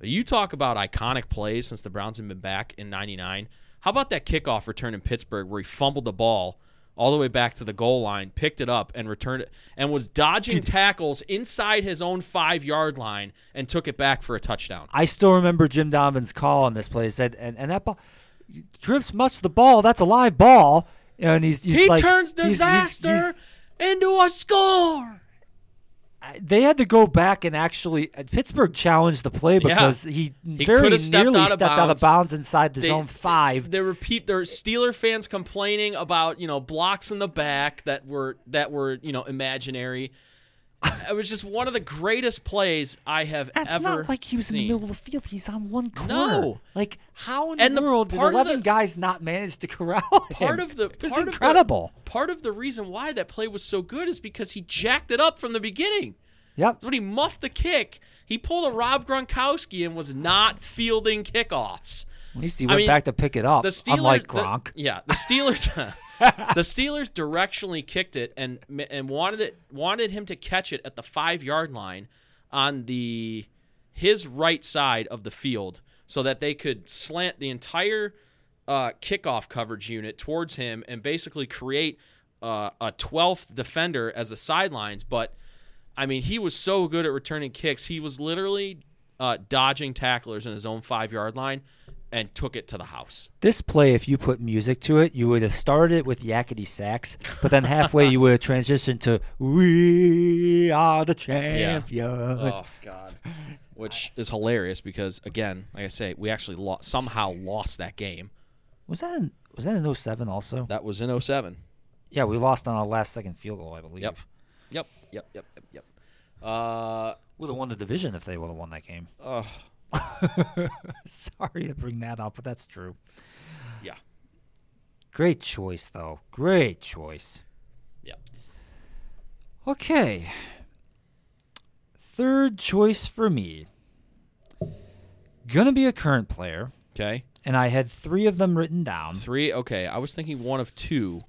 You talk about iconic plays since the Browns have been back in '99. How about that kickoff return in Pittsburgh where he fumbled the ball all the way back to the goal line, picked it up, and returned it, and was dodging tackles inside his own five yard line and took it back for a touchdown. I still remember Jim Donovan's call on this play. He said, and, and that ball, Cribbs much the ball. That's a live ball. And he's, he's he like, turns he's- he's- disaster he's- into a score. They had to go back and actually uh, Pittsburgh challenged the play because he, He very stepped nearly out stepped out of bounds. inside the They- zone five. There were were Steeler fans complaining about you know blocks in the back that were that were you know imaginary. It was just one of the greatest plays I have That's ever not like he was in the middle of the field. He's on one corner. No. Like how in And the, the world did eleven the- guys not manage to corral him? Part of the it's part incredible. Of the, part of the reason why that play was so good is because he jacked it up from the beginning. yep. When he muffed the kick, he pulled a Rob Gronkowski and was not fielding kickoffs. At least he I went mean, back to pick it up. the Steelers, unlike the- yeah, the Steelers, the Steelers directionally kicked it and and wanted it wanted him to catch it at the five yard line on the his right side of the field so that they could slant the entire uh, kickoff coverage unit towards him and basically create uh, a 12th defender as the sidelines. But I mean, he was so good at returning kicks. He was literally uh, dodging tacklers in his own five yard line and took it to the house. This play, if you put music to it, you would have started it with yakety sax, but then halfway you would have transitioned to "We are the champions." Oh God, which is hilarious because again, like I say, we actually somehow lost that game. Was that in, was that in 07 also? That was in 07. Yeah, we lost on a last second field goal, I believe. Yep. Yep. Yep. Yep. Yep. Yep. Uh, Would have won the division if they would have won that game. ugh. Sorry to bring that up, but that's true. yeah. Great choice, though. Great choice. Yep. Okay. Third choice for me. Gonna be a current player, Okay. and I had three of them written down. Three. Okay. I was thinking one of two,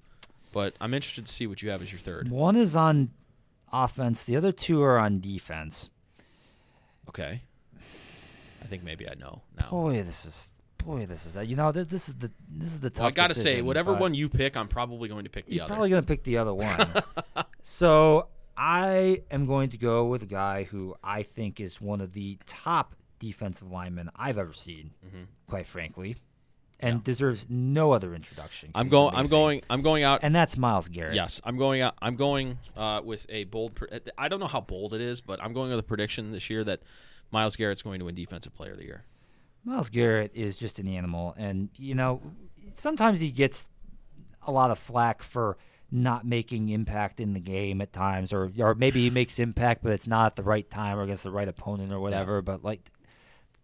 but I'm interested to see what you have as your third. One is on offense, the other two are on defense. Okay. I think maybe I know now. Boy, this is boy, this is you know this, this is the this is the tough. Well, I gotta say, whatever one you pick, I'm probably going to pick the You're other. probably going to pick the other one. so I am going to go with a guy who I think is one of the top defensive linemen I've ever seen, Mm-hmm. quite frankly, and deserves no other introduction. I'm going. I'm going. I'm going out. and that's Myles Garrett. Yes, I'm going out. I'm going uh, with a bold. Pre- I don't know how bold it is, but I'm going with a prediction this year that Myles Garrett's going to win Defensive Player of the Year. Myles Garrett is just an animal, and you know sometimes he gets a lot of flack for not making impact in the game at times, or or maybe he makes impact, but it's not at the right time or against the right opponent or whatever. But like,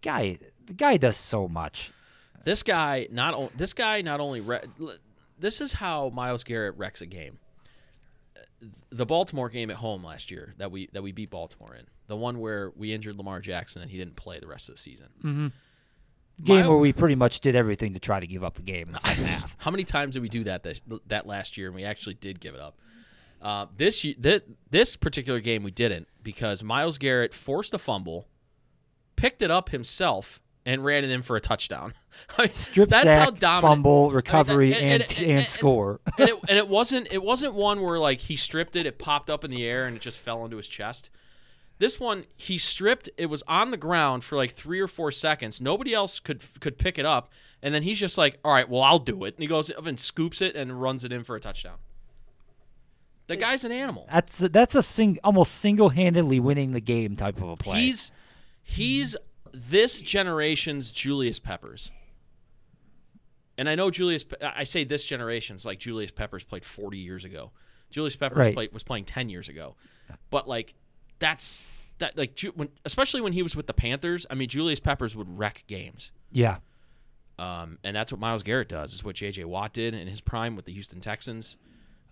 guy, the guy does so much. This guy not o- this guy not only re- this is how Myles Garrett wrecks a game. The Baltimore game at home last year that we that we beat Baltimore in the one where we injured Lamar Jackson and he didn't play the rest of the season. Game My- where we pretty much did everything to try to give up the game in the second half. How many times did we do that this, that last year and we actually did give it up? Uh, this, this this particular game we didn't because Myles Garrett forced a fumble, picked it up himself, and ran it in for a touchdown. I mean, Strip that's sack, how dominant. fumble, recovery, and- and and- and, and- score. and it and it wasn't it wasn't one where like he stripped it, it popped up in the air, and it just fell into his chest. This one he stripped. It was on the ground for like three or four seconds. Nobody else could could pick it up, and then he's just like, "All right, well I'll do it." And he goes up and scoops it and runs it in for a touchdown. The guy's an animal. That's a, that's a sing almost single handedly winning the game type of a play. He's he's this generation's Julius Peppers. And I know Julius. I say this generation's like Julius Peppers played 40 years ago. Julius Peppers Right. played, was playing 10 years ago. But like that's that like when, especially when he was with the Panthers. I mean, Julius Peppers would wreck games. yeah, Um, and that's what Myles Garrett does. Is what J.J. Watt did in his prime with the Houston Texans.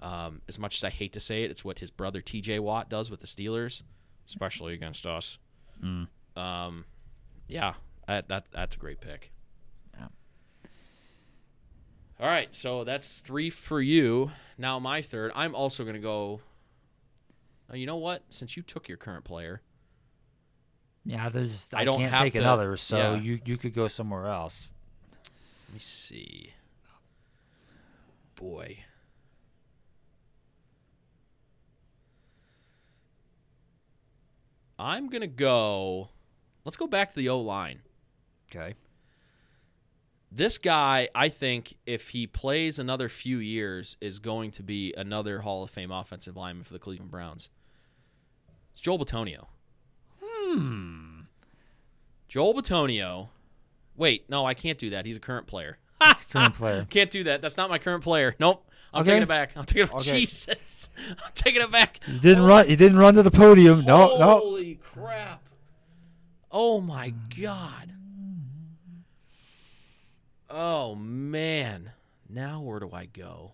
Um, as much as I hate to say it, it's what his brother T.J. Watt does with the Steelers, especially against us. Um, yeah, that, that that's a great pick. Yeah. All right, so that's three for you. Now my third. I'm also going to go. Oh, you know what? Since you took your current player, yeah. There's I I, don't can't have take to- another, so yeah. you you could go somewhere else. Let me see. Boy. I'm going to go. Let's go back to the O line. Okay. This guy, I think, if he plays another few years, is going to be another Hall of Fame offensive lineman for the Cleveland Browns. It's Joel Bitonio. Hmm. Joel Bitonio. Wait, no, I can't do that. He's a current player. Current player. Can't do that. That's not my current player. Nope. I'm Okay. taking it back. I'm taking it Okay. Jesus. I'm taking it back. You didn't run. You didn't run to the podium. No, no. Holy crap. Oh my mm. god. Oh man. Now where do I go?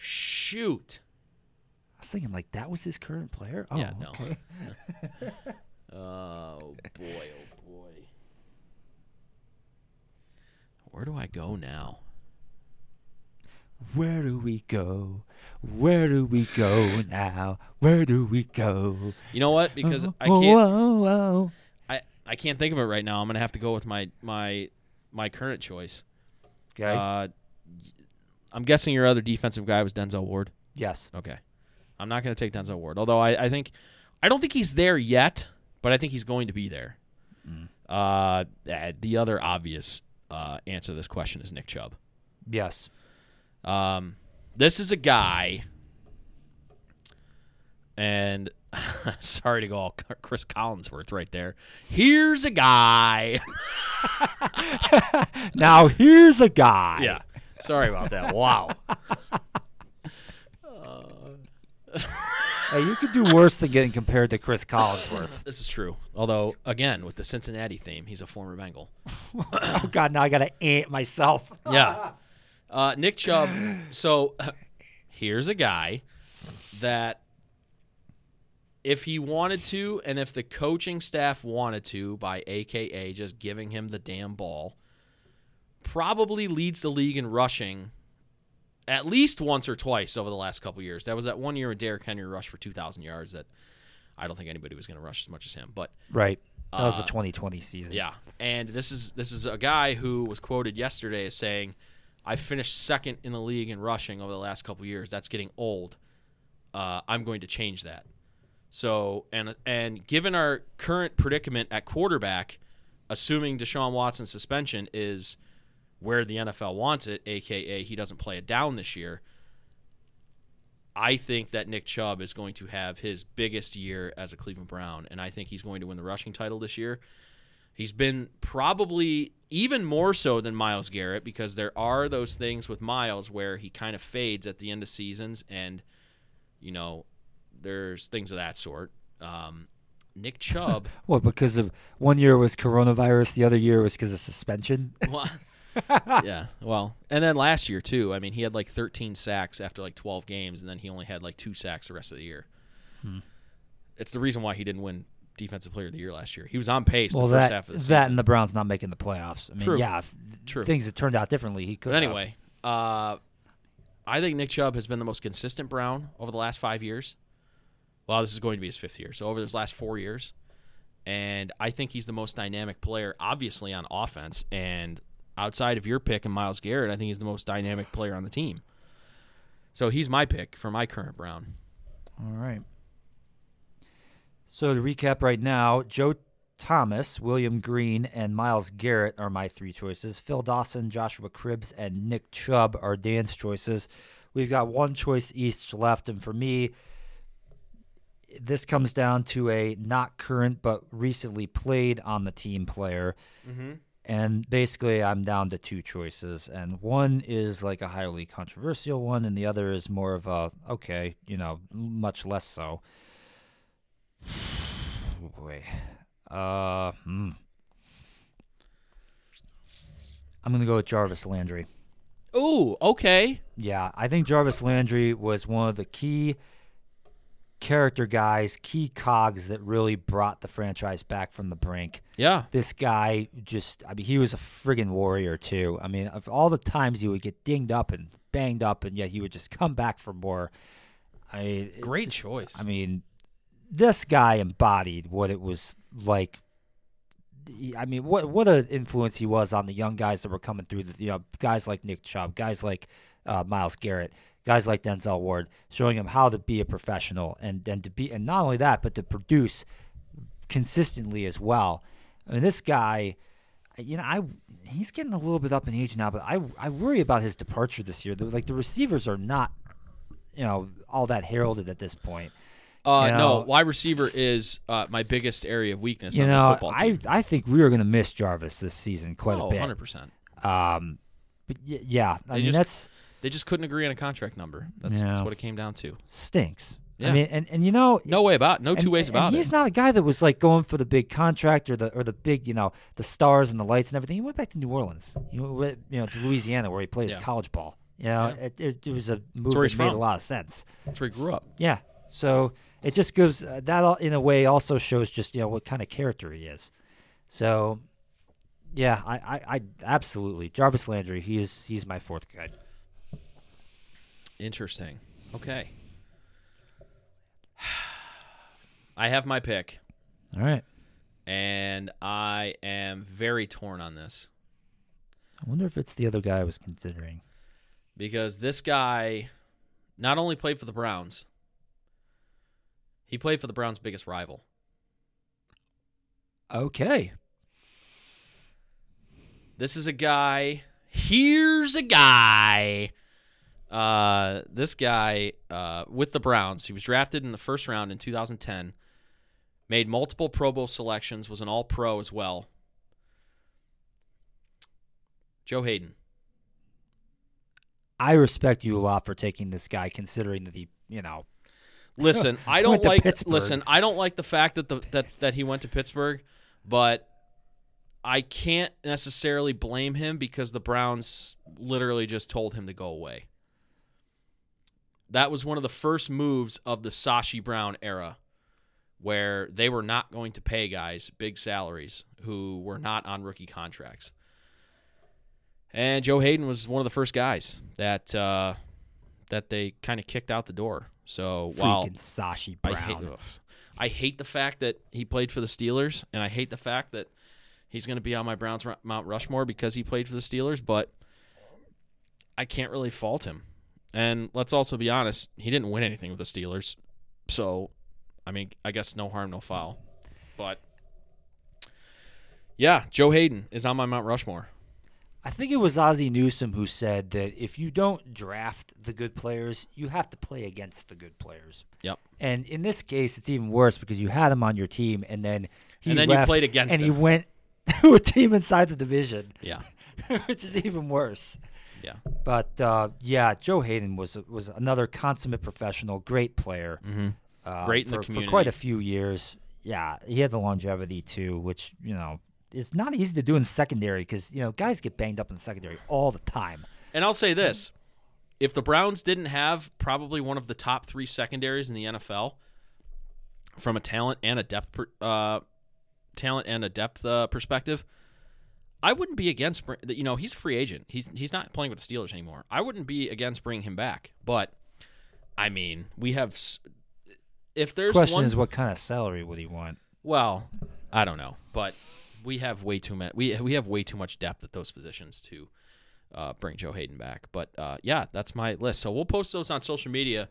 Shoot. I was thinking like that was his current player. Oh, Yeah, no. okay. Oh boy, oh boy. Where do I go now? Where do we go? Where do we go now? Where do we go? You know what? Because oh, I can't Oh, oh, I, I can't think of it right now. I'm gonna have to go with my my my current choice. Okay. Uh, I'm guessing your other defensive guy was Denzel Ward. yes. Okay, I'm not gonna take Denzel Ward. Although I, I think I don't think he's there yet, but I think he's going to be there. Uh, eh, the other obvious uh, answer to this question is Nick Chubb. Yes. Um, this is a guy, and sorry to go all Chris Collinsworth right there. Here's a guy. Now here's a guy. yeah, sorry about that. Wow. Hey, you could do worse than getting compared to Chris Collinsworth. This is true. Although, again, with the Cincinnati theme, he's a former Bengal. oh God, now I gotta ant myself. Yeah. Uh, Nick Chubb. So here's a guy that, if he wanted to, and if the coaching staff wanted to, by AKA just giving him the damn ball, probably leads the league in rushing at least once or twice over the last couple years. That was that one year when Derrick Henry rushed for 2,000 yards that I don't think anybody was going to rush as much as him. But Right. That was the Uh, 2020 season. yeah, and this is this is a guy who was quoted yesterday as saying, "I finished second in the league in rushing over the last couple years. That's getting old. Uh, I'm going to change that." So and and given our current predicament at quarterback, assuming Deshaun Watson's suspension is where the NFL wants it, aka he doesn't play it down this year. I think that Nick Chubb is going to have his biggest year as a Cleveland Brown, and I think he's going to win the rushing title this year. He's been probably even more so than Myles Garrett because there are those things with Myles where he kind of fades at the end of seasons, and you know, there's things of that sort. Um, Nick Chubb, Well, because of one year was coronavirus, the other year was because of suspension. well, yeah, well, and then last year too. I mean, he had like 13 sacks after like 12 games, and then he only had like two sacks the rest of the year. Hmm. It's the reason why he didn't win Defensive Player of the Year last year. He was on pace well, the first that half of the that and the Browns not making the playoffs. I mean, True. yeah, if True. things had turned out differently, he could. But have. anyway, uh, I think Nick Chubb has been the most consistent Brown over the last five years. Well, this is going to be his fifth year. So over his last four years. And I think he's the most dynamic player, obviously, on offense. And outside of your pick and Myles Garrett, I think he's the most dynamic player on the team. So he's my pick for my current Brown. All right. So to recap right now, Joe Thomas, William Green, and Myles Garrett are my three choices. Phil Dawson, Joshua Cribbs, and Nick Chubb are Dan's choices. We've got one choice each left, and for me, this comes down to a not current but recently played on the team player. Mm-hmm. And basically, I'm down to two choices, and one is like a highly controversial one, and the other is more of a okay, you know, much less so. Oh boy, uh, hmm. I'm gonna go with Jarvis Landry. Ooh, okay. Yeah, I think Jarvis Landry was one of the key character guys, key cogs that really brought the franchise back from the brink Yeah. this guy just I mean he was a friggin' warrior too. I mean of all the times he would get dinged up and banged up and yet he would just come back for more. I Great just- choice. I mean this guy embodied what it was like I mean what what an influence he was on the young guys that were coming through the you know guys like Nick Chubb, guys like uh, Myles Garrett, guys like Denzel Ward, showing him how to be a professional and and to be and not only that but to produce consistently as well. I mean, this guy, you know, I he's getting a little bit up in age now, but I I worry about his departure this year. The, like the receivers are not, you know, all that heralded at this point. Uh, You no, know, wide receiver is uh, my biggest area of weakness You on this know, football I team. I think we are going to miss Jarvis this season quite oh, a bit. 100%. Um, but y- yeah, I They mean just- that's They just couldn't agree on a contract number. That's, that's what it came down to. stinks. I mean, and and you know, No way about no and- two ways and about he's it. He's not a guy that was like going for the big contract or the or the big you know the stars and the lights and everything. He went back to New Orleans, you know, went, you know to Louisiana where he played his Yeah. college ball. You know, Yeah. it, it, it was a move that made a lot of sense. That's where he grew up. Yeah, so it just gives uh, that all, in a way also shows just you know what kind of character he is. So yeah, I, I, I absolutely Jarvis Landry. He is he's my fourth guy. Interesting. Okay. I have my pick, All right. and I am very torn on this I wonder if it's the other guy I was considering. because this guy not only played for the Browns, he played for the Browns' biggest rival. Okay. This is a guy. Here's a guy. Uh, this guy uh, with the Browns. He was drafted in the first round in 2010. Made multiple Pro Bowl selections. Was an All Pro as well. Joe Haden. I respect you a lot for taking this guy, considering that he, you know, Listen, I don't like. Listen, I don't like the fact that the that that he went to Pittsburgh, but I can't necessarily blame him because the Browns literally just told him to go away. That was one of the first moves of the Sashi Brown era, where they were not going to pay guys big salaries who were not on rookie contracts. And Joe Haden was one of the first guys that uh, that they kind of kicked out the door. So while freaking Sashi I Brown. hate, ugh. I hate the fact that he played for the Steelers, and I hate the fact that he's going to be on my Browns Mount Rushmore because he played for the Steelers. But I can't really fault him. And let's also be honest, he didn't win anything with the Steelers, so I mean, I guess no harm, no foul. But yeah, Joe Haden is on my Mount Rushmore. I think it was Ozzie Newsome who said that if you don't draft the good players, you have to play against the good players. Yep. And in this case, it's even worse because you had him on your team, and then he And then you played against and him. he went to a team inside the division, Yeah, which is even worse. yeah. But uh, yeah, Joe Haden was was another consummate professional, great player. Mm-hmm. uh, Great in the for, for quite a few years. Yeah, he had the longevity too, which you know is not easy to do in secondary because you know guys get banged up in secondary all the time. And I'll say this: if the Browns didn't have probably one of the top three secondaries in the NFL from a talent and a depth, per, uh, talent and a depth uh, perspective, I wouldn't be against. You know, he's a free agent. He's he's not playing with the Steelers anymore. I wouldn't be against bringing him back. But I mean, we have. If there's Question one, is, what kind of salary would he want? well, I don't know, but we have way too much. We we have way too much depth at those positions to uh, bring Joe Haden back. But uh, yeah, that's my list. So we'll post those on social media,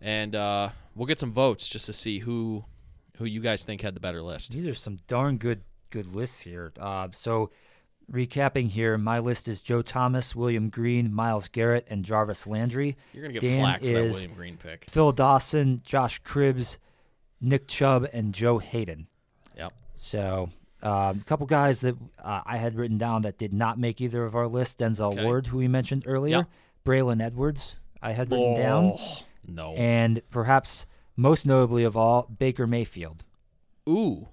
and uh, we'll get some votes just to see who who you guys think had the better list. These are some darn good good lists here. Uh, so, recapping here, my list is Joe Thomas, William Green, Myles Garrett, and Jarvis Landry. You're gonna get Dan flack for that William Green pick. Phil Dawson, Josh Cribbs, Nick Chubb, and Joe Haden. Yep. So, um, a couple guys that uh, I had written down that did not make either of our lists. Denzel Okay. Ward, who we mentioned earlier, Yeah. Braylon Edwards, I had written down, Oh, no. and perhaps most notably of all, Baker Mayfield. Ooh.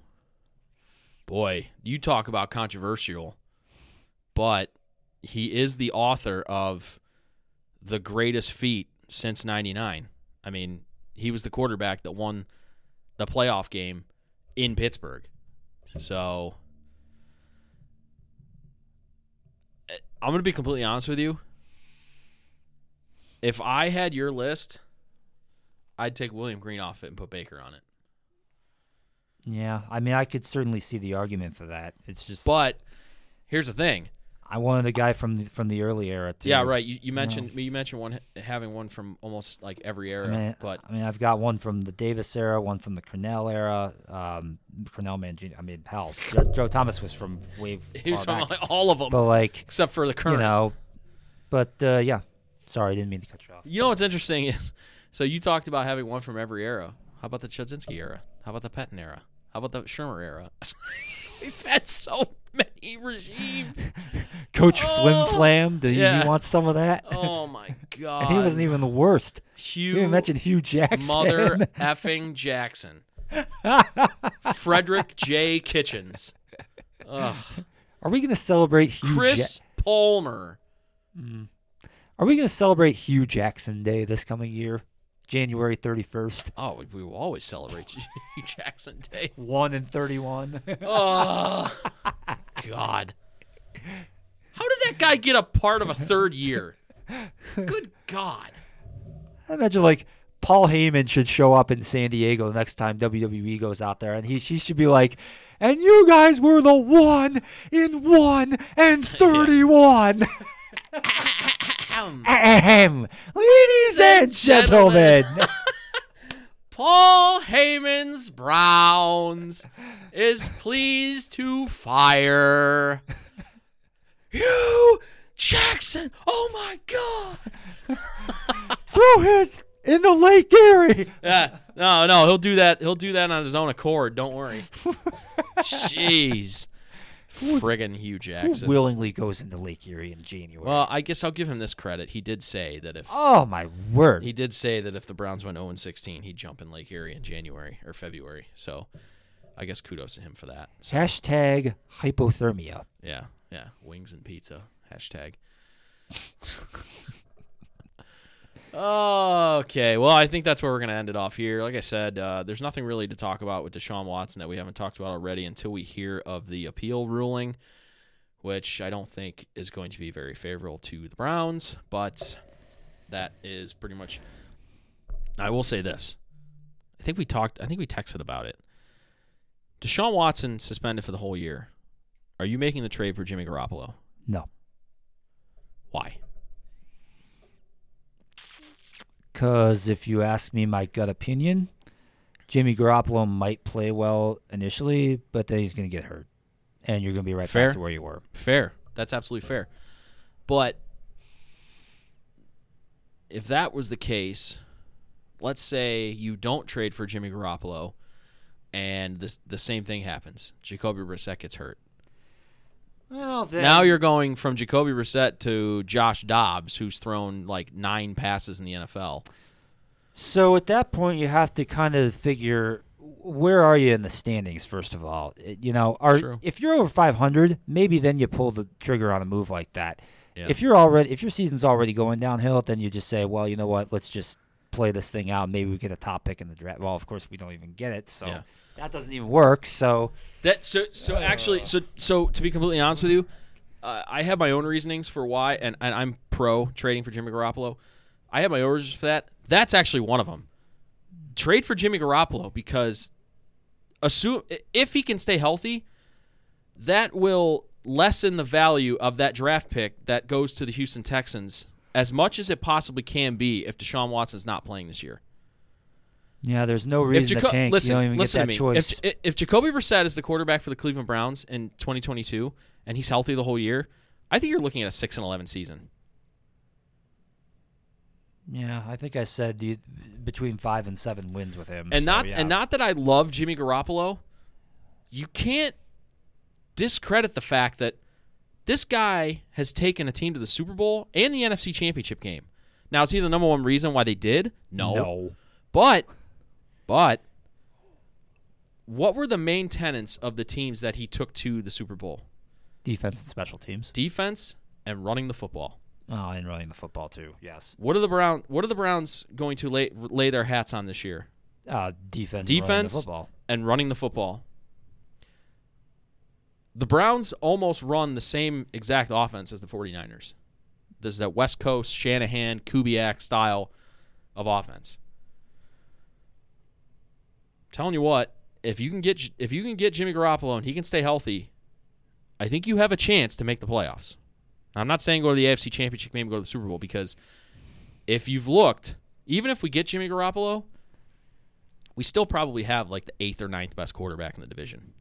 Boy, you talk about controversial, but he is the author of the greatest feat since 99. I mean, he was the quarterback that won the playoff game in Pittsburgh. So I'm going to be completely honest with you. If I had your list, I'd take William Green off it and put Baker on it. Yeah, I mean, I could certainly see the argument for that. It's just But here's the thing. I wanted a guy from the, from the early era. Too. Yeah, right. You, you mentioned you mentioned one having one from almost like every I era, mean, but I mean, I've got one from the Davis era, one from the Crennel era. Um, Crennel Mangini. I mean, hell, Joe, Joe Thomas was from way he was from back. like all of them But like, except for the current. you know, but uh, yeah. Sorry, I didn't mean to cut you off. You know what's interesting is, so you talked about having one from every era. How about the Chudzinski era? How about the Pettine era? How about the Shurmur era? We've had so many regimes. Coach Oh, Flim Flam, do yeah. you want some of that? Oh my god! and he wasn't even the worst. Hue. You mentioned Hue Jackson. Mother effing Jackson. Frederick J. Kitchens. Ugh. Are we going to celebrate Hue? Ja- Chris Palmer. Mm. Are we going to celebrate Hue Jackson Day this coming year, January thirty first? Oh, we- will always celebrate Hue Jackson Day. One and thirty-one. Oh, God. How did that guy get a part of a third year? Good God. I imagine like Paul Heyman should show up in San Diego the next time WWE goes out there, and he she should be like, "And you guys were the one in one and thirty-one." Ahem. Ladies and gentlemen. gentlemen. Paul Heyman's Browns is pleased to fire Hue Jackson. Oh my God. Throw his in the Lake Erie. Yeah, no, no, he'll do that. He'll do that on his own accord. Don't worry. Jeez, friggin' Hue Who Jackson. willingly goes into Lake Erie in January? Well, I guess I'll give him this credit. He did say that if oh my word! he did say that if the Browns went 0 16, he'd jump in Lake Erie in January or February. So, I guess kudos to him for that. So, Hashtag hypothermia. yeah, yeah, wings and pizza hashtag. okay, well, I think that's where we're gonna end it off here. Like I said, uh, there's nothing really to talk about with Deshaun Watson that we haven't talked about already until we hear of the appeal ruling, which I don't think is going to be very favorable to the Browns. But that is pretty much. I will say this. I think we talked. I think we texted about it. Deshaun Watson suspended for the whole year. Are you making the trade for Jimmy Garoppolo? No, Why? because if you ask me my gut opinion, Jimmy Garoppolo might play well initially, but then he's going to get hurt, and you're going to be right Fair. back to where you were. Fair. That's absolutely fair. But if that was the case, let's say you don't trade for Jimmy Garoppolo and this the same thing happens. Jacoby Brissett gets hurt. Well, then, Now you're going from Jacoby Brissett to Josh Dobbs, who's thrown like nine passes in the NFL. So at that point, you have to kind of figure where are you in the standings. First of all, you know, are True. if you're over 500, maybe then you pull the trigger on a move like that. Yeah. If you're already, if your season's already going downhill, then you just say, well, you know what, let's just play this thing out. Maybe we get a top pick in the draft. Well, of course, we don't even get it, so Yeah. that doesn't even work. So That so so actually so so to be completely honest with you, uh, I have my own reasonings for why, and, and I'm pro trading for Jimmy Garoppolo. I have my own reasons for that. That's actually one of them. Trade for Jimmy Garoppolo because assume if he can stay healthy, that will lessen the value of that draft pick that goes to the Houston Texans as much as it possibly can be if Deshaun Watson's not playing this year. yeah, there's no reason Jaco- to tank. listen, you don't even listen get to me. choice. If, if Jacoby Brissett is the quarterback for the Cleveland Browns in 2022 and he's healthy the whole year, I think you're looking at a six and 11 season. yeah, I think I said the, between five and seven wins with him. And so, not yeah. and not that I love Jimmy Garoppolo, you can't discredit the fact that this guy has taken a team to the Super Bowl and the NFC Championship game. Now, is he the number one reason why they did? No. no. But, but, what were the main tenets of the teams that he took to the Super Bowl? defense and special teams. Defense and running the football. Oh, and running the football too. Yes. What are the Brown? What are the Browns going to lay lay their hats on this year? Uh, defense. and running the Defense football. and running the football. The Browns almost run the same exact offense as the 49ers. This is that West Coast Shanahan Kubiak style of offense. telling you what, if you can get if you can get Jimmy Garoppolo and he can stay healthy, I think you have a chance to make the playoffs. I'm not saying go to the AFC Championship game, go to the Super Bowl because if you've looked, even if we get Jimmy Garoppolo, we still probably have like the eighth or ninth best quarterback in the division.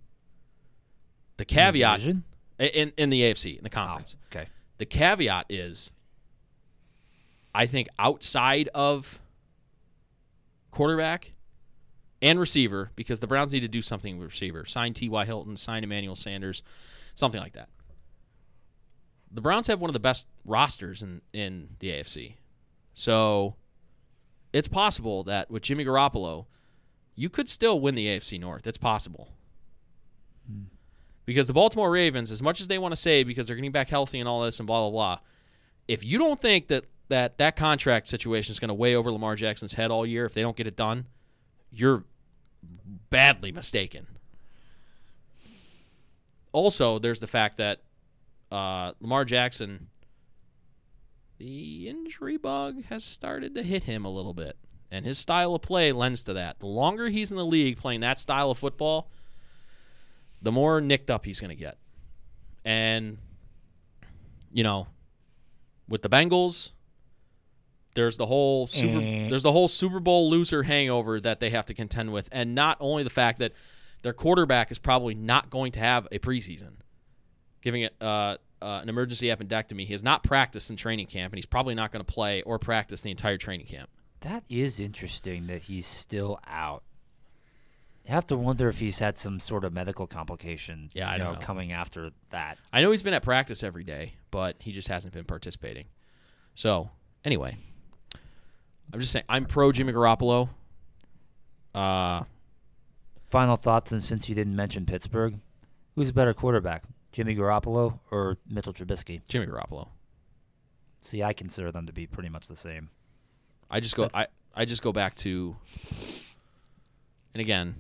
The caveat Division? in in the AFC in the Oh, conference. okay. The caveat is, I think outside of quarterback and receiver, because the Browns need to do something with receiver. Sign T.Y. Hilton, sign Emmanuel Sanders, something like that. The Browns have one of the best rosters in, in the AFC. So it's possible that with Jimmy Garoppolo, you could still win the AFC North. It's possible. Because the Baltimore Ravens, as much as they want to say because they're getting back healthy and all this and blah blah blah, if you don't think that that, that contract situation is going to weigh over Lamar Jackson's head all year if they don't get it done, you're badly mistaken. Also, there's the fact that uh, Lamar Jackson, the injury bug has started to hit him a little bit, and his style of play lends to that. The longer he's in the league playing that style of football, the more nicked up he's going to get. And, you know, with the Bengals, there's the whole Super Eh. there's the whole Super Bowl loser hangover that they have to contend with, and not only the fact that their quarterback is probably not going to have a preseason, giving it uh, uh, an emergency appendectomy. He has not practiced in training camp, and he's probably not going to play or practice the entire training camp. That is interesting that he's still out. You have to wonder if he's had some sort of medical complication. Yeah, I know, know. coming after that. I know he's been at practice every day, but he just hasn't been participating. So, anyway, I'm just saying I'm pro Jimmy Garoppolo. Uh, Final thoughts, and since you didn't mention Pittsburgh, who's a better quarterback, Jimmy Garoppolo or Mitchell Trubisky? Jimmy Garoppolo. See, I consider them to be pretty much the same. I just go I, I just go back to and again,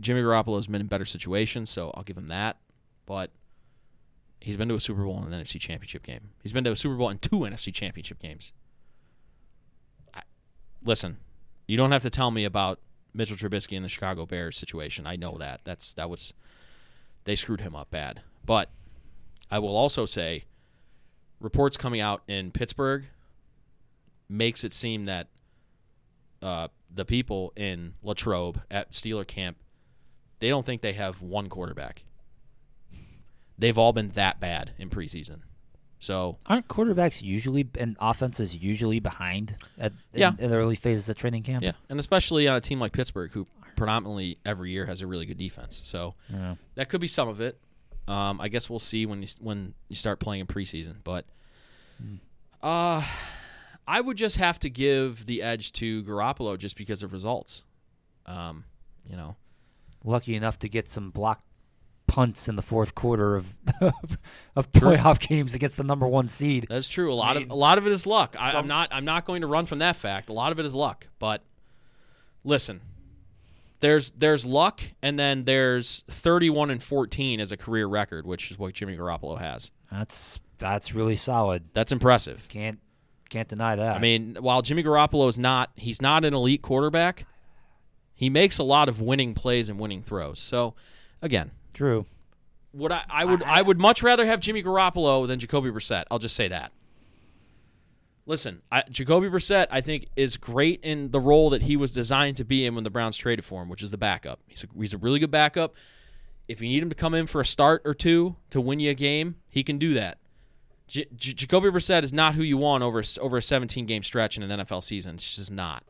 Jimmy Garoppolo's been in better situations, so I'll give him that. But he's been to a Super Bowl and an NFC Championship game. He's been to a Super Bowl and two NFC Championship games. I, listen, you don't have to tell me about Mitchell Trubisky and the Chicago Bears situation. I know that. That's that was they screwed him up bad. But I will also say reports coming out in Pittsburgh makes it seem that uh, the people in Latrobe at Steeler camp, they don't think they have one quarterback. They've all been that bad in preseason. So Aren't quarterbacks usually and offenses usually behind at in, Yeah. in the early phases of training camp? yeah, and especially on a team like Pittsburgh, who predominantly every year has a really good defense. So Yeah. that could be some of it. Um, I guess we'll see when you when you start playing in preseason. But uh, I would just have to give the edge to Garoppolo just because of results. Um, you know, Lucky enough to get some block punts in the fourth quarter of of playoff games against the number one seed. that's true. A lot mean, of a lot of it is luck. I, I'm not I'm not going to run from that fact. A lot of it is luck. But listen, there's there's luck, and then there's 31 and 14 as a career record, which is what Jimmy Garoppolo has. That's that's really solid. That's impressive. Can't can't deny that. I mean, while Jimmy Garoppolo is not he's not an elite quarterback, he makes a lot of winning plays and winning throws. So, again, true. would I, I would I would much rather have Jimmy Garoppolo than Jacoby Brissett. I'll just say that. Listen, I, Jacoby Brissett, I think, is great in the role that he was designed to be in when the Browns traded for him, which is the backup. He's a, he's a really good backup. If you need him to come in for a start or two to win you a game, he can do that. J- J- Jacoby Brissett is not who you want over a s- over a 17 game stretch in an NFL season. It's just not.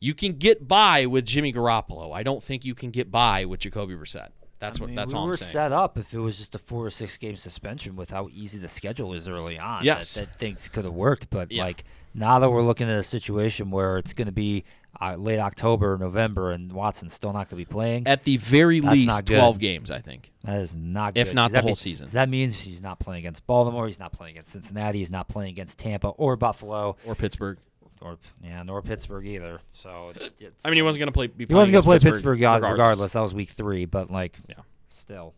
You can get by with Jimmy Garoppolo. I don't think you can get by with Jacoby Brissett. That's I what. mean, that's we all were I'm saying. set up if it was just a four or six game suspension with how easy the schedule is early on. Yes. that, that things could have worked. But Yeah. like now that we're looking at a situation where it's going to be uh, late October, November, and Watson's still not going to be playing, At the very That's least, 12 games, I think. that is not good. if not the whole mean- season. That means he's not playing against Baltimore. He's not playing against Cincinnati. He's not playing against Tampa or Buffalo Or Pittsburgh. Or yeah, nor Pittsburgh either. So it's, I mean, he wasn't going to play. Be he wasn't going going to to play Pittsburgh, regardless. regardless. That was week three, but like Yeah. still.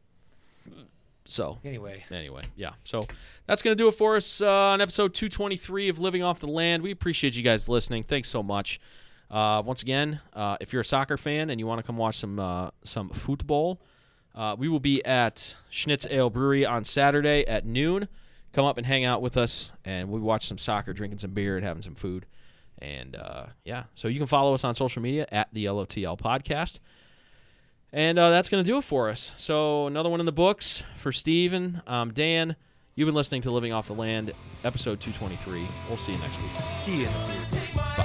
So Anyway, anyway, yeah. So that's going to do it for us uh, on episode 223 of Living Off the Land. We appreciate you guys listening. Thanks so much. Uh, once again, uh, if you're a soccer fan and you want to come watch some uh, some football, uh, we will be at Schnitz Ale Brewery on Saturday at noon. Come up and hang out with us, and we watch some soccer, drinking some beer, and having some food. And uh, yeah, so you can follow us on social media at the LOTL Podcast. And uh, that's going to do it for us. So, another one in the books for Steven. Um, Dan, you've been listening to Living Off the Land, episode 223. We'll see you next week. see you in the